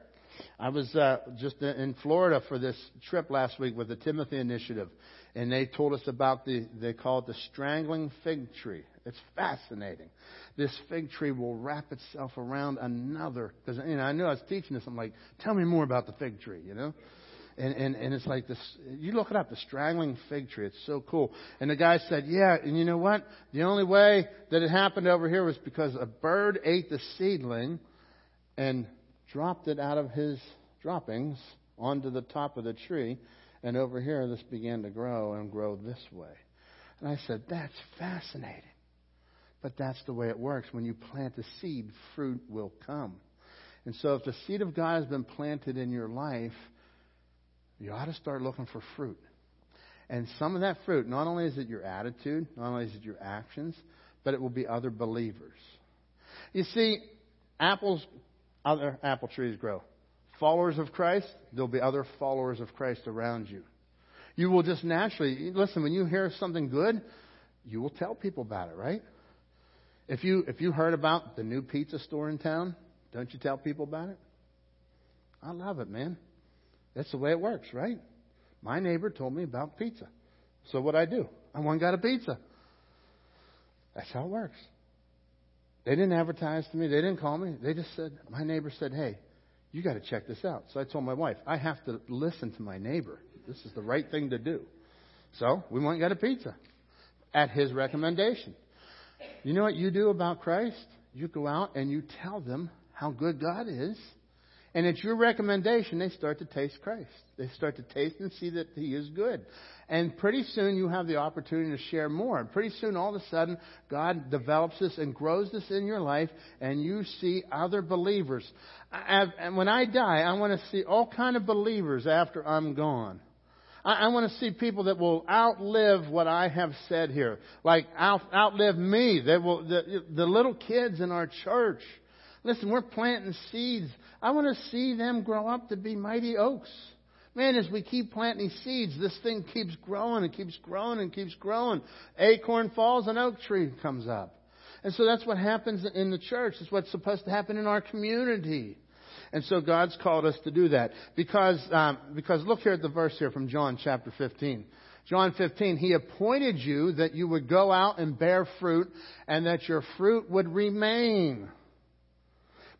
I was uh, just in Florida for this trip last week with the Timothy Initiative, and they told us about the, they call it the strangling fig tree. It's fascinating. This fig tree will wrap itself around another, because, you know, I knew I was teaching this. I'm like, tell me more about the fig tree, you know? And, and, and it's like this, you look it up, the strangling fig tree. It's so cool. And the guy said, yeah, and you know what? The only way that it happened over here was because a bird ate the seedling and dropped it out of his droppings onto the top of the tree. And over here, this began to grow and grow this way. And I said, that's fascinating. But that's the way it works. When you plant a seed, fruit will come. And so if the seed of God has been planted in your life, you ought to start looking for fruit. And some of that fruit, not only is it your attitude, not only is it your actions, but it will be other believers. You see, apples, other apple trees grow. Followers of Christ, there'll be other followers of Christ around you. You will just naturally, listen, when you hear something good, you will tell people about it, right? If you, if you heard about the new pizza store in town, don't you tell people about it? I love it, man. That's the way it works, right? My neighbor told me about pizza. So what I do? I went and got a pizza. That's how it works. They didn't advertise to me. They didn't call me. They just said, my neighbor said, hey, you got to check this out. So I told my wife, I have to listen to my neighbor. This is the right thing to do. So we went and got a pizza at his recommendation. You know what you do about Christ? You go out and you tell them how good God is and it's your recommendation, they start to taste Christ. They start to taste and see that He is good. And pretty soon you have the opportunity to share more. And pretty soon all of a sudden God develops this and grows this in your life and you see other believers. And when I die, I want to see all kind of believers after I'm gone. I, want to see people that will outlive what I have said here. Like out, outlive me. That will, the, the little kids in our church Listen, we're planting seeds. I want to see them grow up to be mighty oaks. Man, as we keep planting seeds, this thing keeps growing and keeps growing and keeps growing. Acorn falls, an oak tree comes up. And so that's what happens in the church. It's what's supposed to happen in our community. And so God's called us to do that. Because, um, because look here at the verse here from John chapter 15. John 15, He appointed you that you would go out and bear fruit and that your fruit would remain.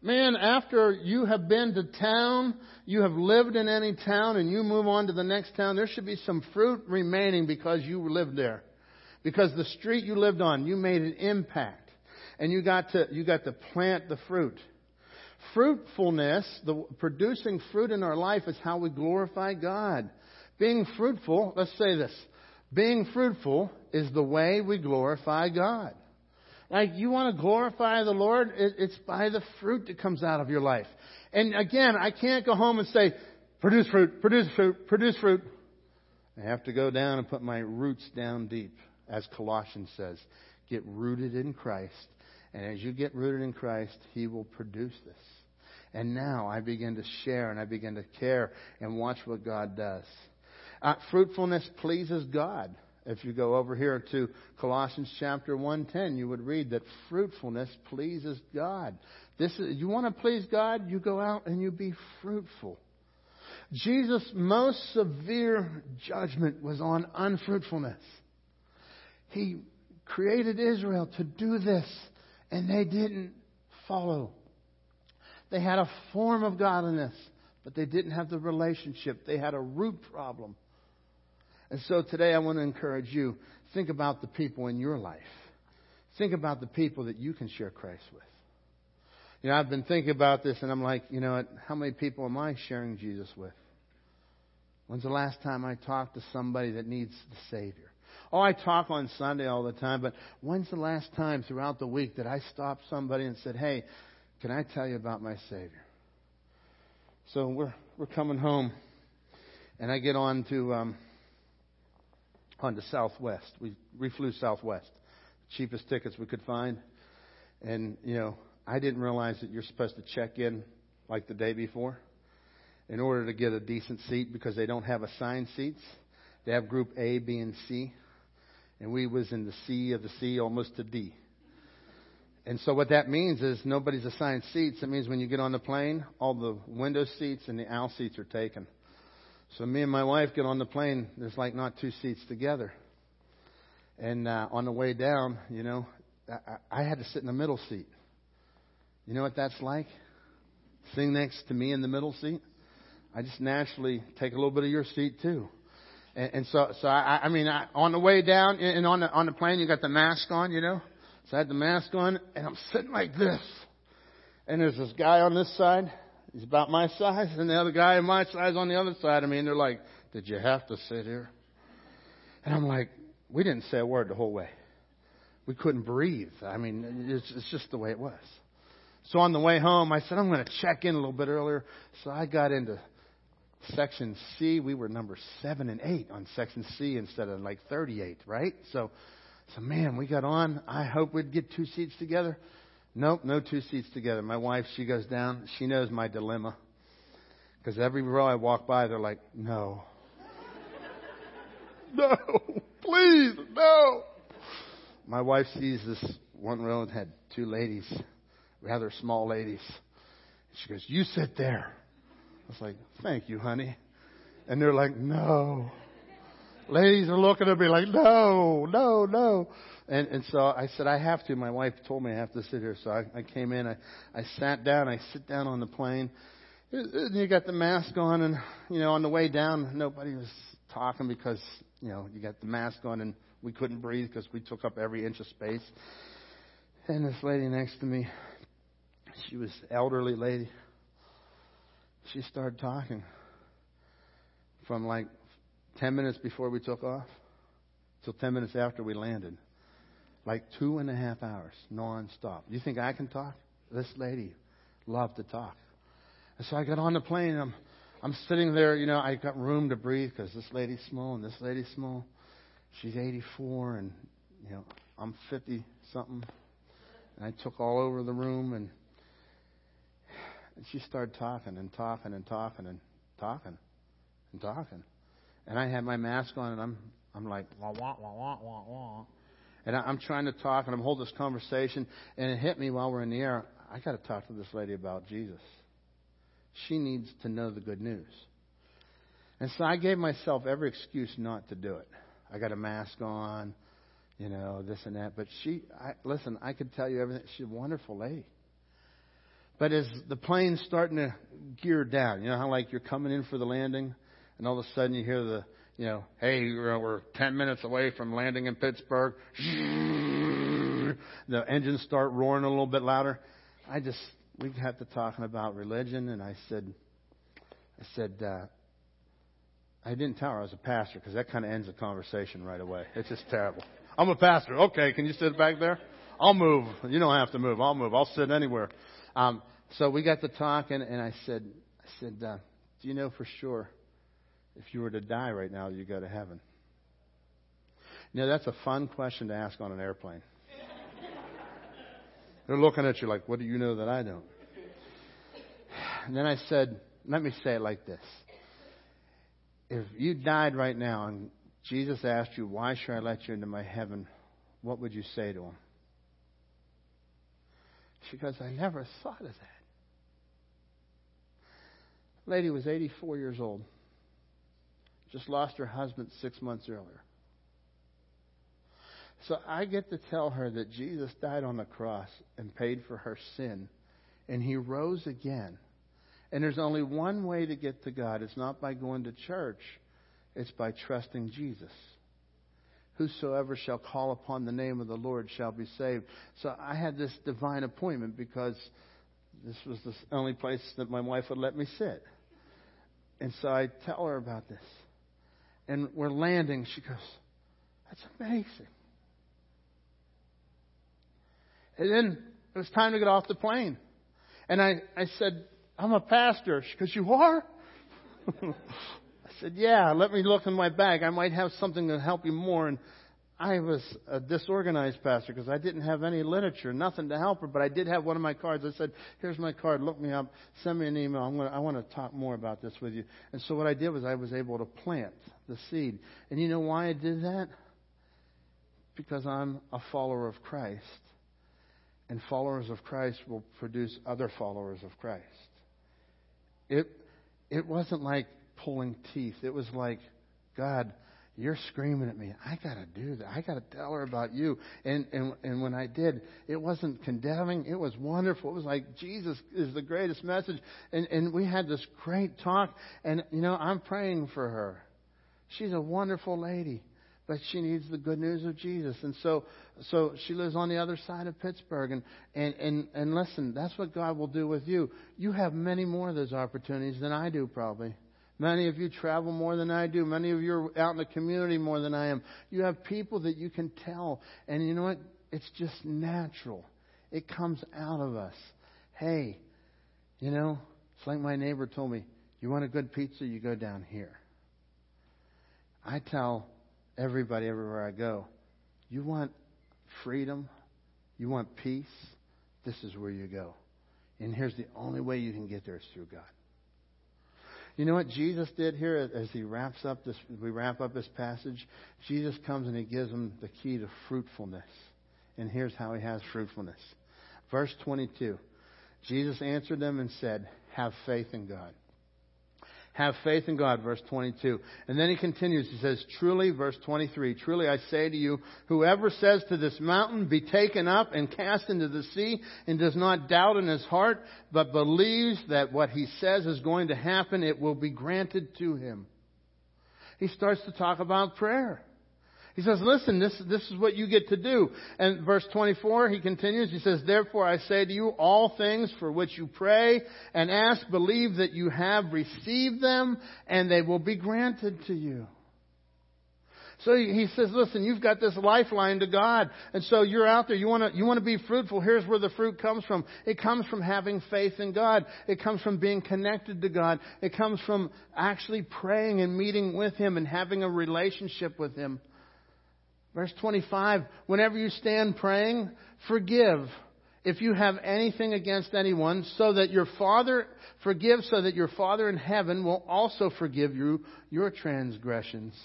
Man, after you have been to town, you have lived in any town, and you move on to the next town, there should be some fruit remaining because you lived there. Because the street you lived on, you made an impact. And you got to, you got to plant the fruit. Fruitfulness, the, producing fruit in our life is how we glorify God. Being fruitful, let's say this. Being fruitful is the way we glorify God. Like you want to glorify the Lord, it's by the fruit that comes out of your life. And again, I can't go home and say, produce fruit, produce fruit, produce fruit. I have to go down and put my roots down deep, as Colossians says. Get rooted in Christ. And as you get rooted in Christ, He will produce this. And now I begin to share and I begin to care and watch what God does. Uh, fruitfulness pleases God. If you go over here to Colossians chapter 1:10, you would read that fruitfulness pleases God. This is, you want to please God, you go out and you be fruitful. Jesus' most severe judgment was on unfruitfulness. He created Israel to do this, and they didn't follow. They had a form of godliness, but they didn't have the relationship. They had a root problem. And so today I want to encourage you think about the people in your life. Think about the people that you can share Christ with. You know, I've been thinking about this and I'm like, you know, how many people am I sharing Jesus with? When's the last time I talked to somebody that needs the Savior? Oh, I talk on Sunday all the time, but when's the last time throughout the week that I stopped somebody and said, hey, can I tell you about my Savior? So we're, we're coming home, and I get on to um, on to Southwest. We, we flew Southwest, cheapest tickets we could find. And, you know, I didn't realize that you're supposed to check in like the day before in order to get a decent seat because they don't have assigned seats. They have group A, B, and C. And we was in the C of the C almost to D. And so what that means is nobody's assigned seats. It means when you get on the plane, all the window seats and the aisle seats are taken. So me and my wife get on the plane. There's like not two seats together. And uh, on the way down, you know, I, I had to sit in the middle seat. You know what that's like? Sitting next to me in the middle seat. I just naturally take a little bit of your seat too. And, and so, so I, I mean, I, on the way down and on the on the plane, you got the mask on, you know. So I had the mask on, and I'm sitting like this. And there's this guy on this side. He's about my size, and the other guy my size on the other side of me. And they're like, "Did you have to sit here?" And I'm like, "We didn't say a word the whole way. We couldn't breathe. I mean, it's, it's just the way it was." So on the way home, I said, "I'm going to check in a little bit earlier." So I got into section C. We were number seven and eight on section C instead of like 38, right? So so, man, we got on. I hope we'd get two seats together. Nope, no two seats together. My wife, she goes down. She knows my dilemma. Because every row I walk by, they're like, no. no, please, no. My wife sees this one row and had two ladies, rather small ladies. She goes, you sit there. I was like, thank you, honey. And they're like, no. Ladies are looking at me like, no, no, no. And, and so I said, I have to. My wife told me I have to sit here. So I, I came in, I, I sat down, I sit down on the plane. And you got the mask on and, you know, on the way down, nobody was talking because, you know, you got the mask on and we couldn't breathe because we took up every inch of space. And this lady next to me, she was elderly lady. She started talking from like 10 minutes before we took off till 10 minutes after we landed. Like two and a half hours, nonstop. You think I can talk? This lady loved to talk. And so I got on the plane and I'm, I'm sitting there, you know, I got room to breathe because this lady's small and this lady's small. She's 84 and, you know, I'm 50 something. And I took all over the room and, and she started talking and talking and talking and talking and talking. And I had my mask on, and I'm I'm like wah wah wah wah wah and I'm trying to talk, and I'm holding this conversation, and it hit me while we're in the air. I got to talk to this lady about Jesus. She needs to know the good news. And so I gave myself every excuse not to do it. I got a mask on, you know, this and that. But she, I, listen, I could tell you everything. She's a wonderful lady. But as the plane's starting to gear down, you know how like you're coming in for the landing, and all of a sudden you hear the, you know, hey, we're 10 minutes away from landing in Pittsburgh. The engines start roaring a little bit louder. I just, we got to talking about religion, and I said, I said, uh, I didn't tell her I was a pastor because that kind of ends the conversation right away. It's just terrible. I'm a pastor. Okay, can you sit back there? I'll move. You don't have to move. I'll move. I'll sit anywhere. Um, so we got to talking, and I said, I said, uh, do you know for sure if you were to die right now, you go to heaven? Now, that's a fun question to ask on an airplane. They're looking at you like, what do you know that I don't? And then I said, let me say it like this. If you died right now and Jesus asked you, why should I let you into my heaven? What would you say to him? She goes, I never thought of that. Lady was 84 years old just lost her husband six months earlier. So I get to tell her that Jesus died on the cross and paid for her sin, and he rose again. And there's only one way to get to God. It's not by going to church, it's by trusting Jesus. Whosoever shall call upon the name of the Lord shall be saved. So I had this divine appointment because this was the only place that my wife would let me sit. And so I tell her about this and we're landing. She goes, That's amazing. And then it was time to get off the plane. And I, I said, I'm a pastor. She goes, You are? I said, Yeah, let me look in my bag. I might have something to help you more. And I was a disorganized pastor because I didn't have any literature, nothing to help her, but I did have one of my cards. I said, "Here's my card. Look me up. Send me an email. I'm gonna, I want to talk more about this with you." And so what I did was I was able to plant the seed. And you know why I did that? Because I'm a follower of Christ, and followers of Christ will produce other followers of Christ. It it wasn't like pulling teeth. It was like, God you're screaming at me. I got to do that. I got to tell her about you. And, and, and when I did, it wasn't condemning. It was wonderful. It was like Jesus is the greatest message. And, and we had this great talk. And, you know, I'm praying for her. She's a wonderful lady, but she needs the good news of Jesus. And so, so she lives on the other side of Pittsburgh. And, and, and, and listen, that's what God will do with you. You have many more of those opportunities than I do, probably. Many of you travel more than I do. Many of you are out in the community more than I am. You have people that you can tell. And you know what? It's just natural. It comes out of us. Hey, you know, it's like my neighbor told me, you want a good pizza, you go down here. I tell everybody everywhere I go, you want freedom, you want peace, this is where you go. And here's the only way you can get there is through God. You know what Jesus did here as he wraps up this, we wrap up this passage? Jesus comes and he gives them the key to fruitfulness. And here's how he has fruitfulness. Verse 22. Jesus answered them and said, Have faith in God. Have faith in God, verse 22. And then he continues. He says, Truly, verse 23, truly I say to you, whoever says to this mountain, be taken up and cast into the sea, and does not doubt in his heart, but believes that what he says is going to happen, it will be granted to him. He starts to talk about prayer. He says, listen, this, this is what you get to do. And verse 24, he continues, he says, Therefore I say to you, all things for which you pray and ask, believe that you have received them, and they will be granted to you. So he says, listen, you've got this lifeline to God. And so you're out there, you want to, you want to be fruitful. Here's where the fruit comes from. It comes from having faith in God. It comes from being connected to God. It comes from actually praying and meeting with Him and having a relationship with Him. Verse 25, whenever you stand praying, forgive if you have anything against anyone, so that your Father, forgive so that your Father in heaven will also forgive you your transgressions.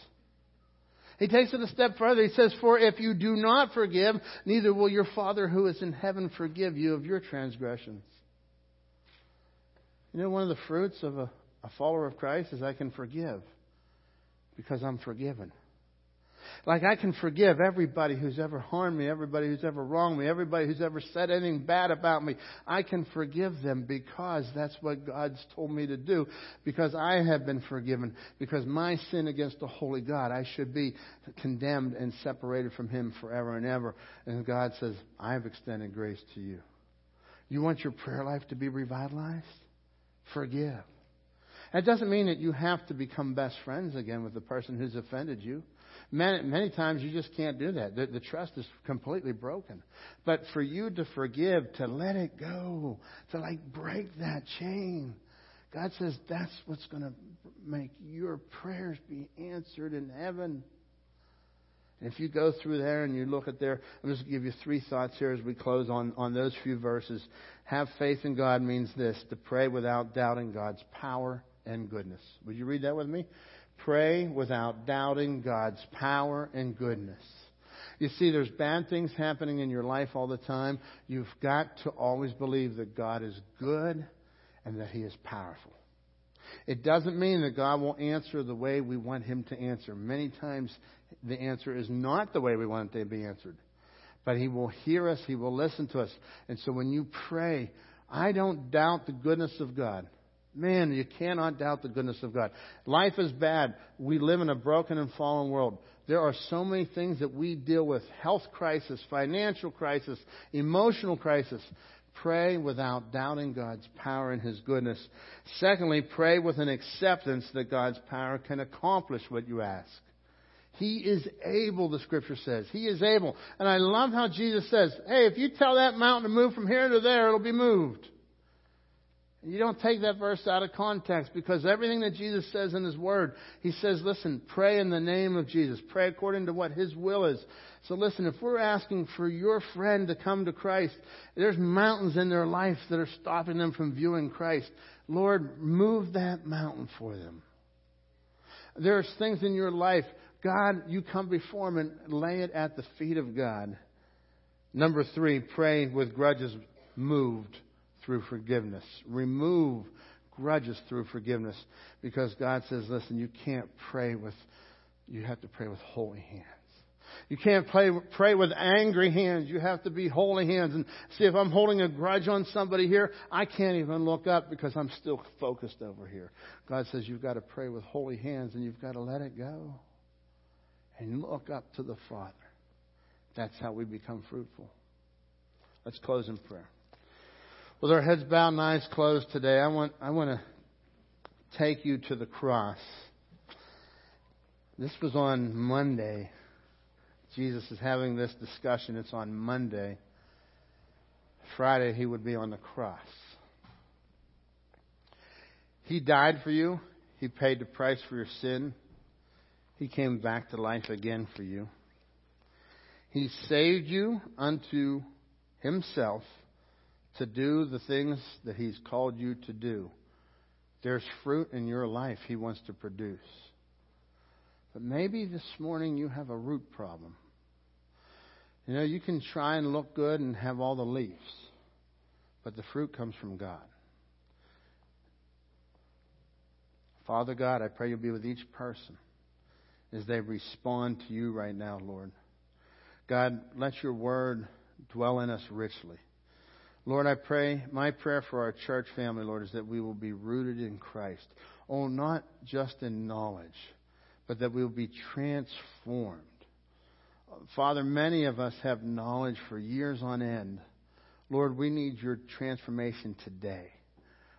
He takes it a step further. He says, For if you do not forgive, neither will your Father who is in heaven forgive you of your transgressions. You know, one of the fruits of a, a follower of Christ is I can forgive because I'm forgiven. Like I can forgive everybody who's ever harmed me, everybody who's ever wronged me, everybody who's ever said anything bad about me. I can forgive them because that's what God's told me to do. Because I have been forgiven. Because my sin against the holy God, I should be condemned and separated from Him forever and ever. And God says, I have extended grace to you. You want your prayer life to be revitalized? Forgive. That doesn't mean that you have to become best friends again with the person who's offended you. Many, many times you just can't do that. The, the trust is completely broken. But for you to forgive, to let it go, to like break that chain, God says that's what's going to make your prayers be answered in heaven. And if you go through there and you look at there, I'm just going to give you three thoughts here as we close on, on those few verses. Have faith in God means this to pray without doubting God's power and goodness. Would you read that with me? Pray without doubting God's power and goodness. You see, there's bad things happening in your life all the time. You've got to always believe that God is good and that He is powerful. It doesn't mean that God will answer the way we want Him to answer. Many times the answer is not the way we want it to be answered. But He will hear us, He will listen to us. And so when you pray, I don't doubt the goodness of God. Man, you cannot doubt the goodness of God. Life is bad. We live in a broken and fallen world. There are so many things that we deal with health crisis, financial crisis, emotional crisis. Pray without doubting God's power and His goodness. Secondly, pray with an acceptance that God's power can accomplish what you ask. He is able, the scripture says. He is able. And I love how Jesus says, hey, if you tell that mountain to move from here to there, it'll be moved. You don't take that verse out of context because everything that Jesus says in His Word, He says, listen, pray in the name of Jesus. Pray according to what His will is. So listen, if we're asking for your friend to come to Christ, there's mountains in their life that are stopping them from viewing Christ. Lord, move that mountain for them. There's things in your life, God, you come before Him and lay it at the feet of God. Number three, pray with grudges moved through forgiveness. Remove grudges through forgiveness because God says, listen, you can't pray with you have to pray with holy hands. You can't pray, pray with angry hands. You have to be holy hands. And see, if I'm holding a grudge on somebody here, I can't even look up because I'm still focused over here. God says you've got to pray with holy hands and you've got to let it go. And look up to the Father. That's how we become fruitful. Let's close in prayer. With our heads bowed and eyes closed today, I want, I want to take you to the cross. This was on Monday. Jesus is having this discussion. It's on Monday. Friday, he would be on the cross. He died for you. He paid the price for your sin. He came back to life again for you. He saved you unto himself to do the things that he's called you to do. There's fruit in your life he wants to produce. But maybe this morning you have a root problem. You know, you can try and look good and have all the leaves, but the fruit comes from God. Father God, I pray you'll be with each person as they respond to you right now, Lord. God, let your word dwell in us richly. Lord, I pray, my prayer for our church family, Lord, is that we will be rooted in Christ. Oh, not just in knowledge, but that we will be transformed. Father, many of us have knowledge for years on end. Lord, we need your transformation today.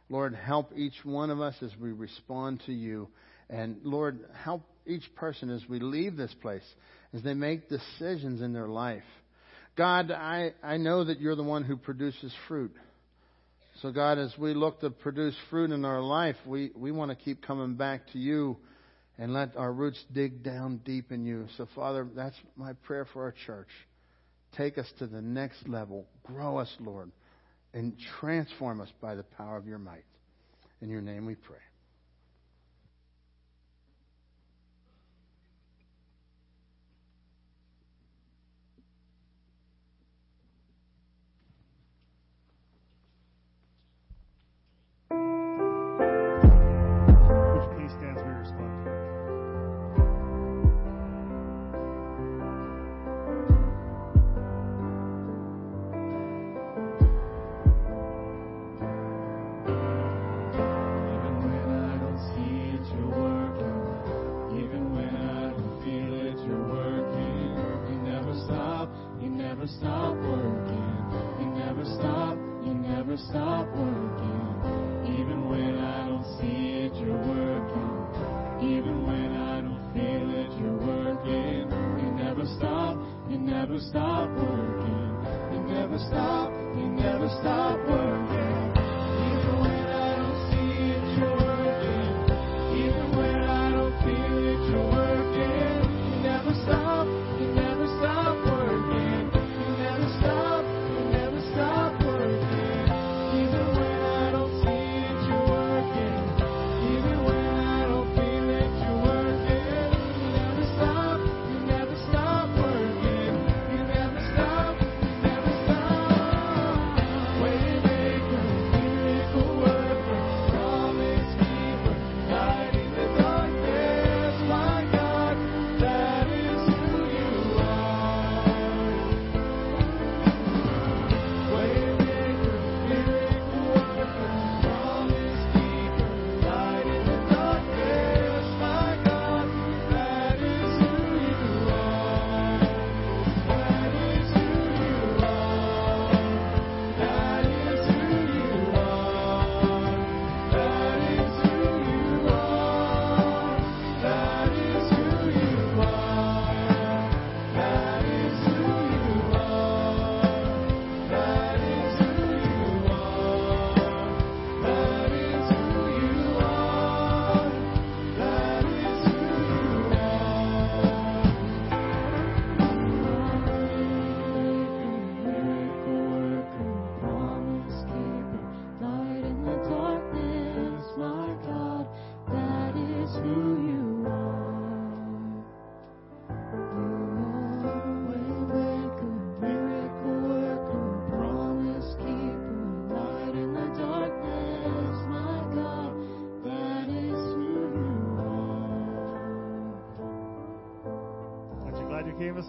Lord, help each one of us as we respond to you. And Lord, help each person as we leave this place, as they make decisions in their life. God, I, I know that you're the one who produces fruit. So, God, as we look to produce fruit in our life, we, we want to keep coming back to you and let our roots dig down deep in you. So, Father, that's my prayer for our church. Take us to the next level. Grow us, Lord, and transform us by the power of your might. In your name we pray.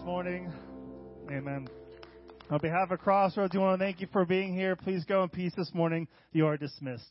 morning. Amen. On behalf of Crossroads, we want to thank you for being here. Please go in peace this morning. You are dismissed.